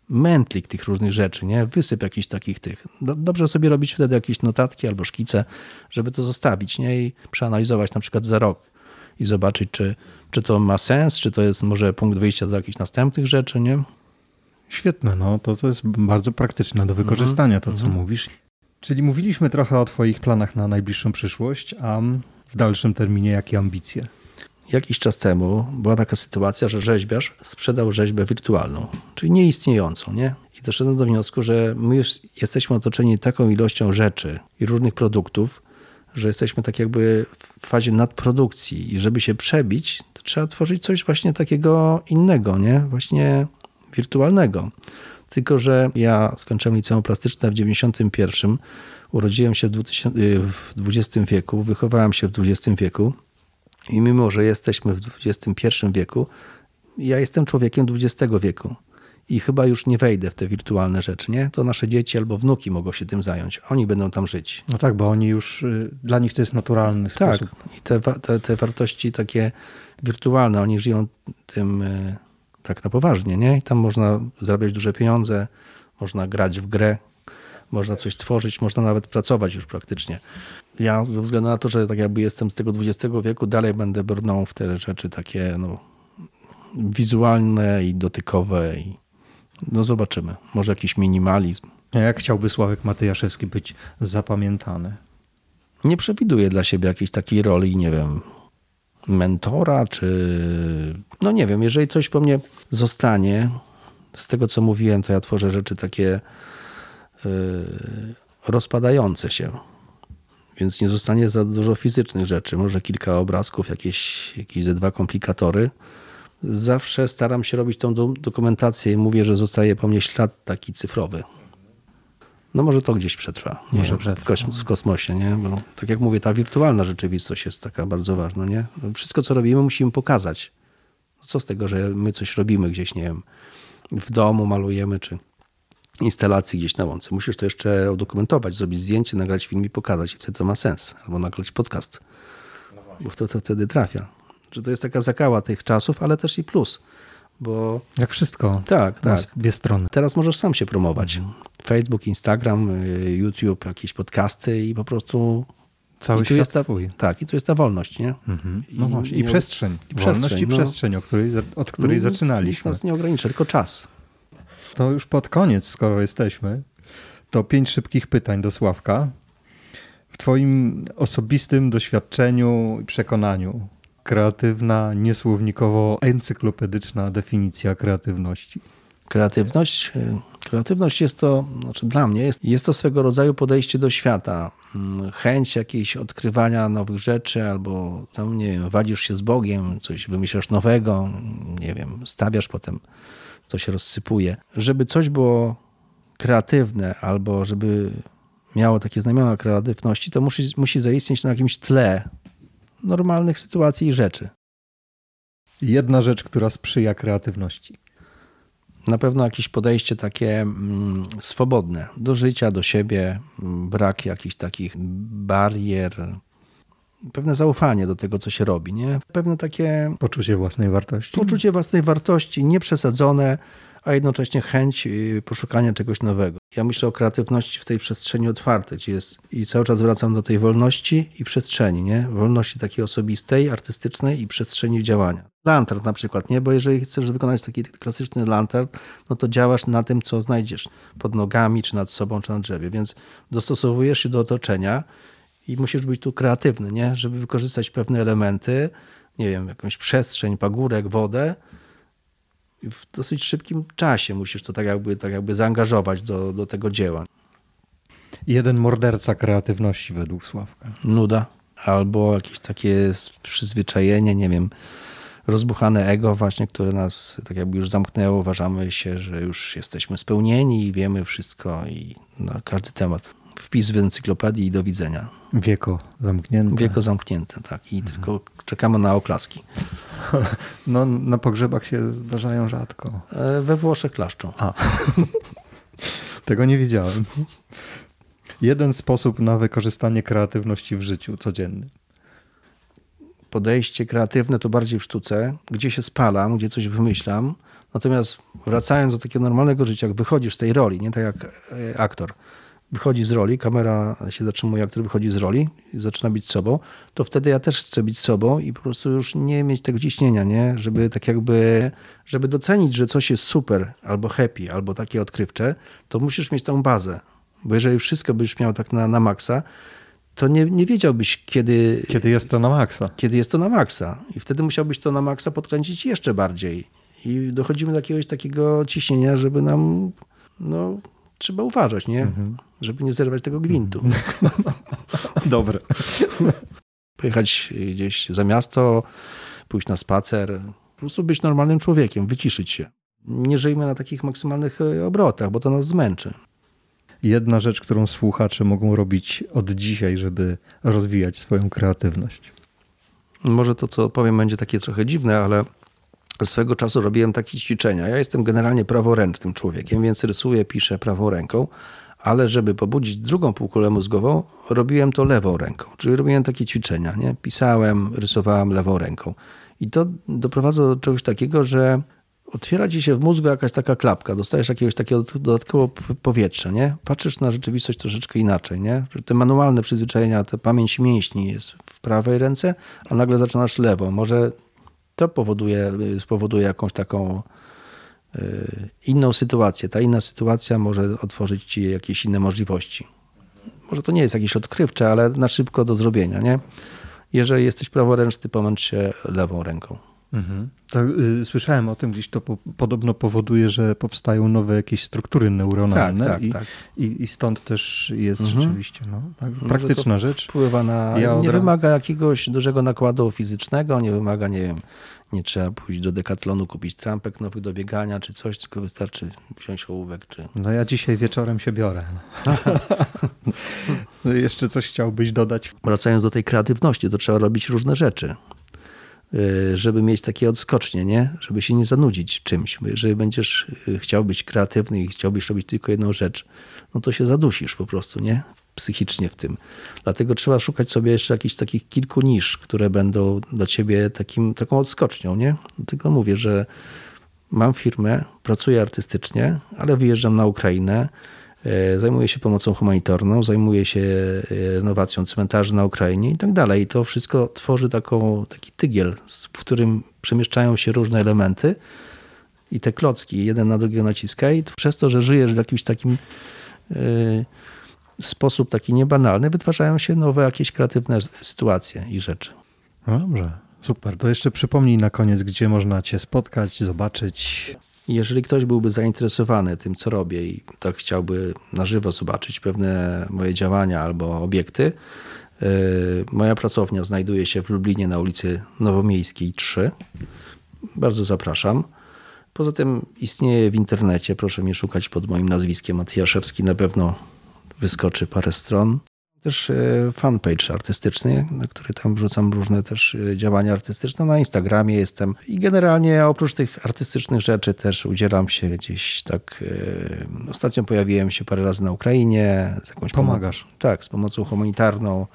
mętlik tych różnych rzeczy, nie? Wysyp jakichś takich tych. Do- Dobrze sobie robić wtedy jakieś notatki albo szkice, żeby to zostawić, nie? I przeanalizować na przykład za rok i zobaczyć, czy, czy to ma sens, czy to jest może punkt wyjścia do jakichś następnych rzeczy, nie? Świetne, no to, to jest bardzo praktyczne do wykorzystania to, co mówisz. Czyli mówiliśmy trochę o Twoich planach na najbliższą przyszłość, a w dalszym terminie jakie ambicje? Jakiś czas temu była taka sytuacja, że rzeźbiarz sprzedał rzeźbę wirtualną, czyli nieistniejącą, nie? I doszedłem do wniosku, że my już jesteśmy otoczeni taką ilością rzeczy i różnych produktów, że jesteśmy tak jakby w fazie nadprodukcji i żeby się przebić, to trzeba tworzyć coś właśnie takiego innego, nie? Właśnie wirtualnego. Tylko, że ja skończyłem liceum plastyczne w 91, urodziłem się w 2000 y, w XX wieku, wychowałem się w XX wieku i mimo, że jesteśmy w XXI wieku, ja jestem człowiekiem XX wieku i chyba już nie wejdę w te wirtualne rzeczy, nie? To nasze dzieci albo wnuki mogą się tym zająć. Oni będą tam żyć. No tak, bo oni już, y, dla nich to jest naturalny Tak, sposób. i te, te, te wartości takie wirtualne, oni żyją tym y, tak na poważnie, nie? I tam można zarabiać duże pieniądze, można grać w grę, można coś tworzyć, można nawet pracować już praktycznie. Ja ze względu na to, że tak jakby jestem z tego XX wieku, dalej będę brnął w te rzeczy takie no, wizualne i dotykowe i no zobaczymy. Może jakiś minimalizm. A Jak chciałby Sławek Matyjaszewski być zapamiętany? nie przewiduję dla siebie jakiejś takiej roli, nie wiem, mentora, czy no nie wiem, jeżeli coś po mnie zostanie, z tego co mówiłem, to ja tworzę rzeczy takie yy, rozpadające się. Więc nie zostanie za dużo fizycznych rzeczy, może kilka obrazków, jakieś, jakieś ze dwa komplikatory. Zawsze staram się robić tą dokumentację i mówię, że zostaje po mnie ślad taki cyfrowy. No może to gdzieś przetrwa, nie? Może przetrwa. W, kosmos, w, kosmosie, nie? Bo tak jak mówię, ta wirtualna rzeczywistość jest taka bardzo ważna, nie? No, wszystko, co robimy, musimy pokazać. No co z tego, że my coś robimy gdzieś, nie wiem, w domu malujemy, czy instalacji gdzieś na łące. Musisz to jeszcze udokumentować, zrobić zdjęcie, nagrać film i pokazać i wtedy to ma sens. Albo nagrać podcast, no bo to, to wtedy trafia. Że to jest taka zakała tych czasów, ale też i plus. Bo... Jak wszystko. Tak, tak. Dwie strony. Teraz możesz sam się promować. Mhm. Facebook, Instagram, y, YouTube, jakieś podcasty i po prostu Cały I świat jest ta, twój. Tak, i tu jest ta wolność, nie? Mhm. No I, właśnie, i przestrzeń. I wolność przestrzeń, i no. przestrzeń, o której, od której no, zaczynaliśmy. Nic nas nie ogranicza, tylko czas. To już pod koniec, skoro jesteśmy, to pięć szybkich pytań do Sławka. W twoim osobistym doświadczeniu i przekonaniu kreatywna, niesłownikowo encyklopedyczna definicja kreatywności. Kreatywność, y, kreatywność jest to, znaczy dla mnie, jest, jest to swego rodzaju podejście do świata. Mm, chęć jakiejś odkrywania nowych rzeczy, albo tam, nie wiem, wadzisz się z Bogiem, coś wymyślasz nowego, nie wiem, stawiasz potem, to się rozsypuje. Żeby coś było kreatywne, albo żeby miało takie znamiona kreatywności, to musi, musi zaistnieć na jakimś tle normalnych sytuacji i rzeczy. Jedna rzecz, która sprzyja kreatywności na pewno jakieś podejście takie mm, swobodne do życia, do siebie, mm, brak jakichś takich barier, pewne zaufanie do tego, co się robi, nie? Pewne takie. Poczucie własnej wartości. Poczucie własnej wartości, nieprzesadzone, a jednocześnie chęć y, poszukania czegoś nowego. Ja myślę o kreatywności w tej przestrzeni otwartej, gdzie jest i cały czas wracam do tej wolności i przestrzeni, nie? Wolności takiej osobistej, artystycznej i przestrzeni działania. Lantern na przykład, nie? Bo jeżeli chcesz wykonać taki klasyczny lantern, no to działasz na tym, co znajdziesz pod nogami, czy nad sobą, czy na drzewie, więc dostosowujesz się do otoczenia i musisz być tu kreatywny, nie? Żeby wykorzystać pewne elementy, nie wiem, jakąś przestrzeń, pagórek, wodę, w dosyć szybkim czasie musisz to tak jakby, tak jakby zaangażować do, do tego dzieła. Jeden morderca kreatywności według Sławka. Nuda. Albo jakieś takie przyzwyczajenie, nie wiem, rozbuchane ego właśnie, które nas tak jakby już zamknęło. Uważamy się, że już jesteśmy spełnieni i wiemy wszystko i na każdy temat. Wpis w encyklopedii i do widzenia. Wieko zamknięte. Wieko zamknięte, tak. I mhm. tylko czekamy na oklaski. No, na pogrzebach się zdarzają rzadko. E, we Włoszech klaszczą. A. Tego nie wiedziałem. Jeden sposób na wykorzystanie kreatywności w życiu codziennym. Podejście kreatywne to bardziej w sztuce, gdzie się spalam, gdzie coś wymyślam. Natomiast wracając do takiego normalnego życia, jak wychodzisz z tej roli, nie tak jak e, aktor, wychodzi z roli, kamera się zatrzymuje, aktor wychodzi z roli i zaczyna być sobą, to wtedy ja też chcę być sobą i po prostu już nie mieć tego ciśnienia, nie? Żeby tak jakby, żeby docenić, że coś jest super, albo happy, albo takie odkrywcze, to musisz mieć tą bazę. Bo jeżeli wszystko byś miał tak na, na maksa, to nie, nie wiedziałbyś, kiedy... Kiedy jest to na maksa. Kiedy jest to na maksa. I wtedy musiałbyś to na maksa podkręcić jeszcze bardziej. I dochodzimy do jakiegoś takiego ciśnienia, żeby nam no, trzeba uważać, nie? Mhm. Żeby nie zerwać tego gwintu. Dobre. Pojechać gdzieś za miasto, pójść na spacer, po prostu być normalnym człowiekiem, wyciszyć się. Nie żyjmy na takich maksymalnych e, obrotach, bo to nas zmęczy. Jedna rzecz, którą słuchacze mogą robić od dzisiaj, żeby rozwijać swoją kreatywność. Może to, co powiem, będzie takie trochę dziwne, ale swego czasu robiłem takie ćwiczenia. Ja jestem generalnie praworęcznym człowiekiem, więc rysuję, piszę prawą ręką, ale żeby pobudzić drugą półkulę mózgową, robiłem to lewą ręką. Czyli robiłem takie ćwiczenia. Nie? Pisałem, rysowałem lewą ręką. I to doprowadza do czegoś takiego, że otwiera ci się w mózgu jakaś taka klapka, dostajesz jakiegoś takiego dodatkowego powietrza, nie? Patrzysz na rzeczywistość troszeczkę inaczej, nie? Te manualne przyzwyczajenia, ta pamięć mięśni jest w prawej ręce, a nagle zaczynasz lewą. Może to powoduje, spowoduje jakąś taką y, inną sytuację. Ta inna sytuacja może otworzyć ci jakieś inne możliwości. Może to nie jest jakieś odkrywcze, ale na szybko do zrobienia, nie? Jeżeli jesteś praworęczny, pomęcz się lewą ręką. Mhm. To, y, słyszałem o tym, gdzieś to po, podobno powoduje, że powstają nowe jakieś struktury neuronalne Tak, tak, i, tak. I, i stąd też jest Mhm. rzeczywiście no, tak, praktyczna to rzecz. Wpływa na. Ja nie wymaga jakiegoś dużego nakładu fizycznego, nie wymaga, nie wiem, nie trzeba pójść do dekatlonu, kupić trampek nowych do biegania czy coś, tylko wystarczy wziąć ołówek czy. No ja dzisiaj wieczorem się biorę. No, jeszcze coś chciałbyś dodać? Wracając do tej kreatywności, to trzeba robić różne rzeczy. Y, Żeby mieć takie odskocznie, nie? Żeby się nie zanudzić czymś. Bo jeżeli będziesz y, chciał być kreatywny i chciałbyś robić tylko jedną rzecz, no to się zadusisz po prostu, nie? Psychicznie w tym. Dlatego trzeba szukać sobie jeszcze jakichś takich kilku nisz, które będą dla ciebie takim, taką odskocznią, nie? Dlatego mówię, że mam firmę, pracuję artystycznie, ale wyjeżdżam na Ukrainę, e, zajmuję się pomocą humanitarną, zajmuję się renowacją cmentarzy na Ukrainie i tak dalej. I to wszystko tworzy taką, taki tygiel, w którym przemieszczają się różne elementy i te klocki jeden na drugiego naciska i przez to, że żyjesz w jakimś takim e, sposób taki niebanalny, wytwarzają się nowe jakieś kreatywne sytuacje i rzeczy. No dobrze, super. To jeszcze przypomnij na koniec, gdzie można cię spotkać, zobaczyć. Jeżeli ktoś byłby zainteresowany tym, co robię i tak chciałby na żywo zobaczyć pewne moje działania albo obiekty, yy, moja pracownia znajduje się w Lublinie na ulicy Nowomiejskiej 3. Bardzo zapraszam. Poza tym istnieje w internecie, proszę mnie szukać pod moim nazwiskiem Matyjaszewski, na pewno wyskoczy parę stron. Też e, fanpage artystyczny, na który tam wrzucam różne też e, działania artystyczne. Na Instagramie jestem i generalnie oprócz tych artystycznych rzeczy też udzielam się gdzieś tak. e, Ostatnio pojawiłem się parę razy na Ukrainie z jakąś Pomagasz. Pomocą, tak, z pomocą humanitarną.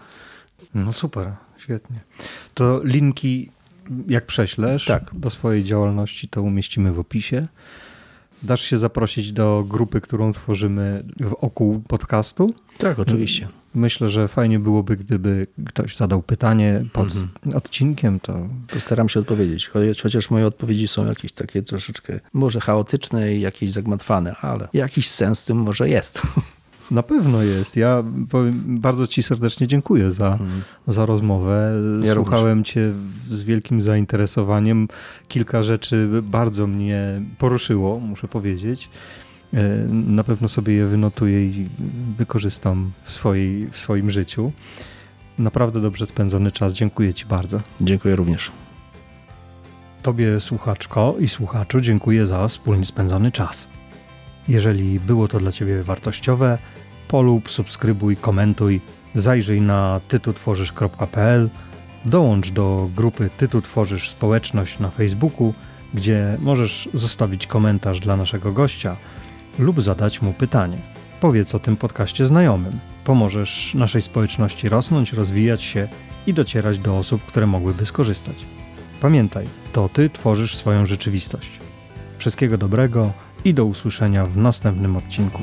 No super, świetnie. To linki, jak prześlesz Tak. do swojej działalności, to umieścimy w opisie. Dasz się zaprosić do grupy, którą tworzymy wokół podcastu. Tak, oczywiście. Myślę, że fajnie byłoby, gdyby ktoś zadał pytanie pod Mhm. odcinkiem, to Postaram się odpowiedzieć, chociaż moje odpowiedzi są jakieś takie troszeczkę może chaotyczne i jakieś zagmatwane, ale jakiś sens w tym może jest. na pewno jest. Ja powiem, bardzo Ci serdecznie dziękuję za, za rozmowę. Ja Słuchałem Cię z wielkim zainteresowaniem. Kilka rzeczy bardzo mnie poruszyło, muszę powiedzieć. E, Na pewno sobie je wynotuję i wykorzystam w, swojej, w swoim życiu. Naprawdę dobrze spędzony czas. Dziękuję Ci bardzo. Dziękuję również. Tobie, słuchaczko i słuchaczu, dziękuję za wspólnie spędzony czas. Jeżeli było to dla Ciebie wartościowe, polub, subskrybuj, komentuj, zajrzyj na tytutworzysz.pl, dołącz do grupy Tytu Tworzysz Społeczność na Facebooku, gdzie możesz zostawić komentarz dla naszego gościa lub zadać mu pytanie. Powiedz o tym podcaście znajomym. Pomożesz naszej społeczności rosnąć, rozwijać się i docierać do osób, które mogłyby skorzystać. Pamiętaj, to Ty tworzysz swoją rzeczywistość. Wszystkiego dobrego i do usłyszenia w następnym odcinku.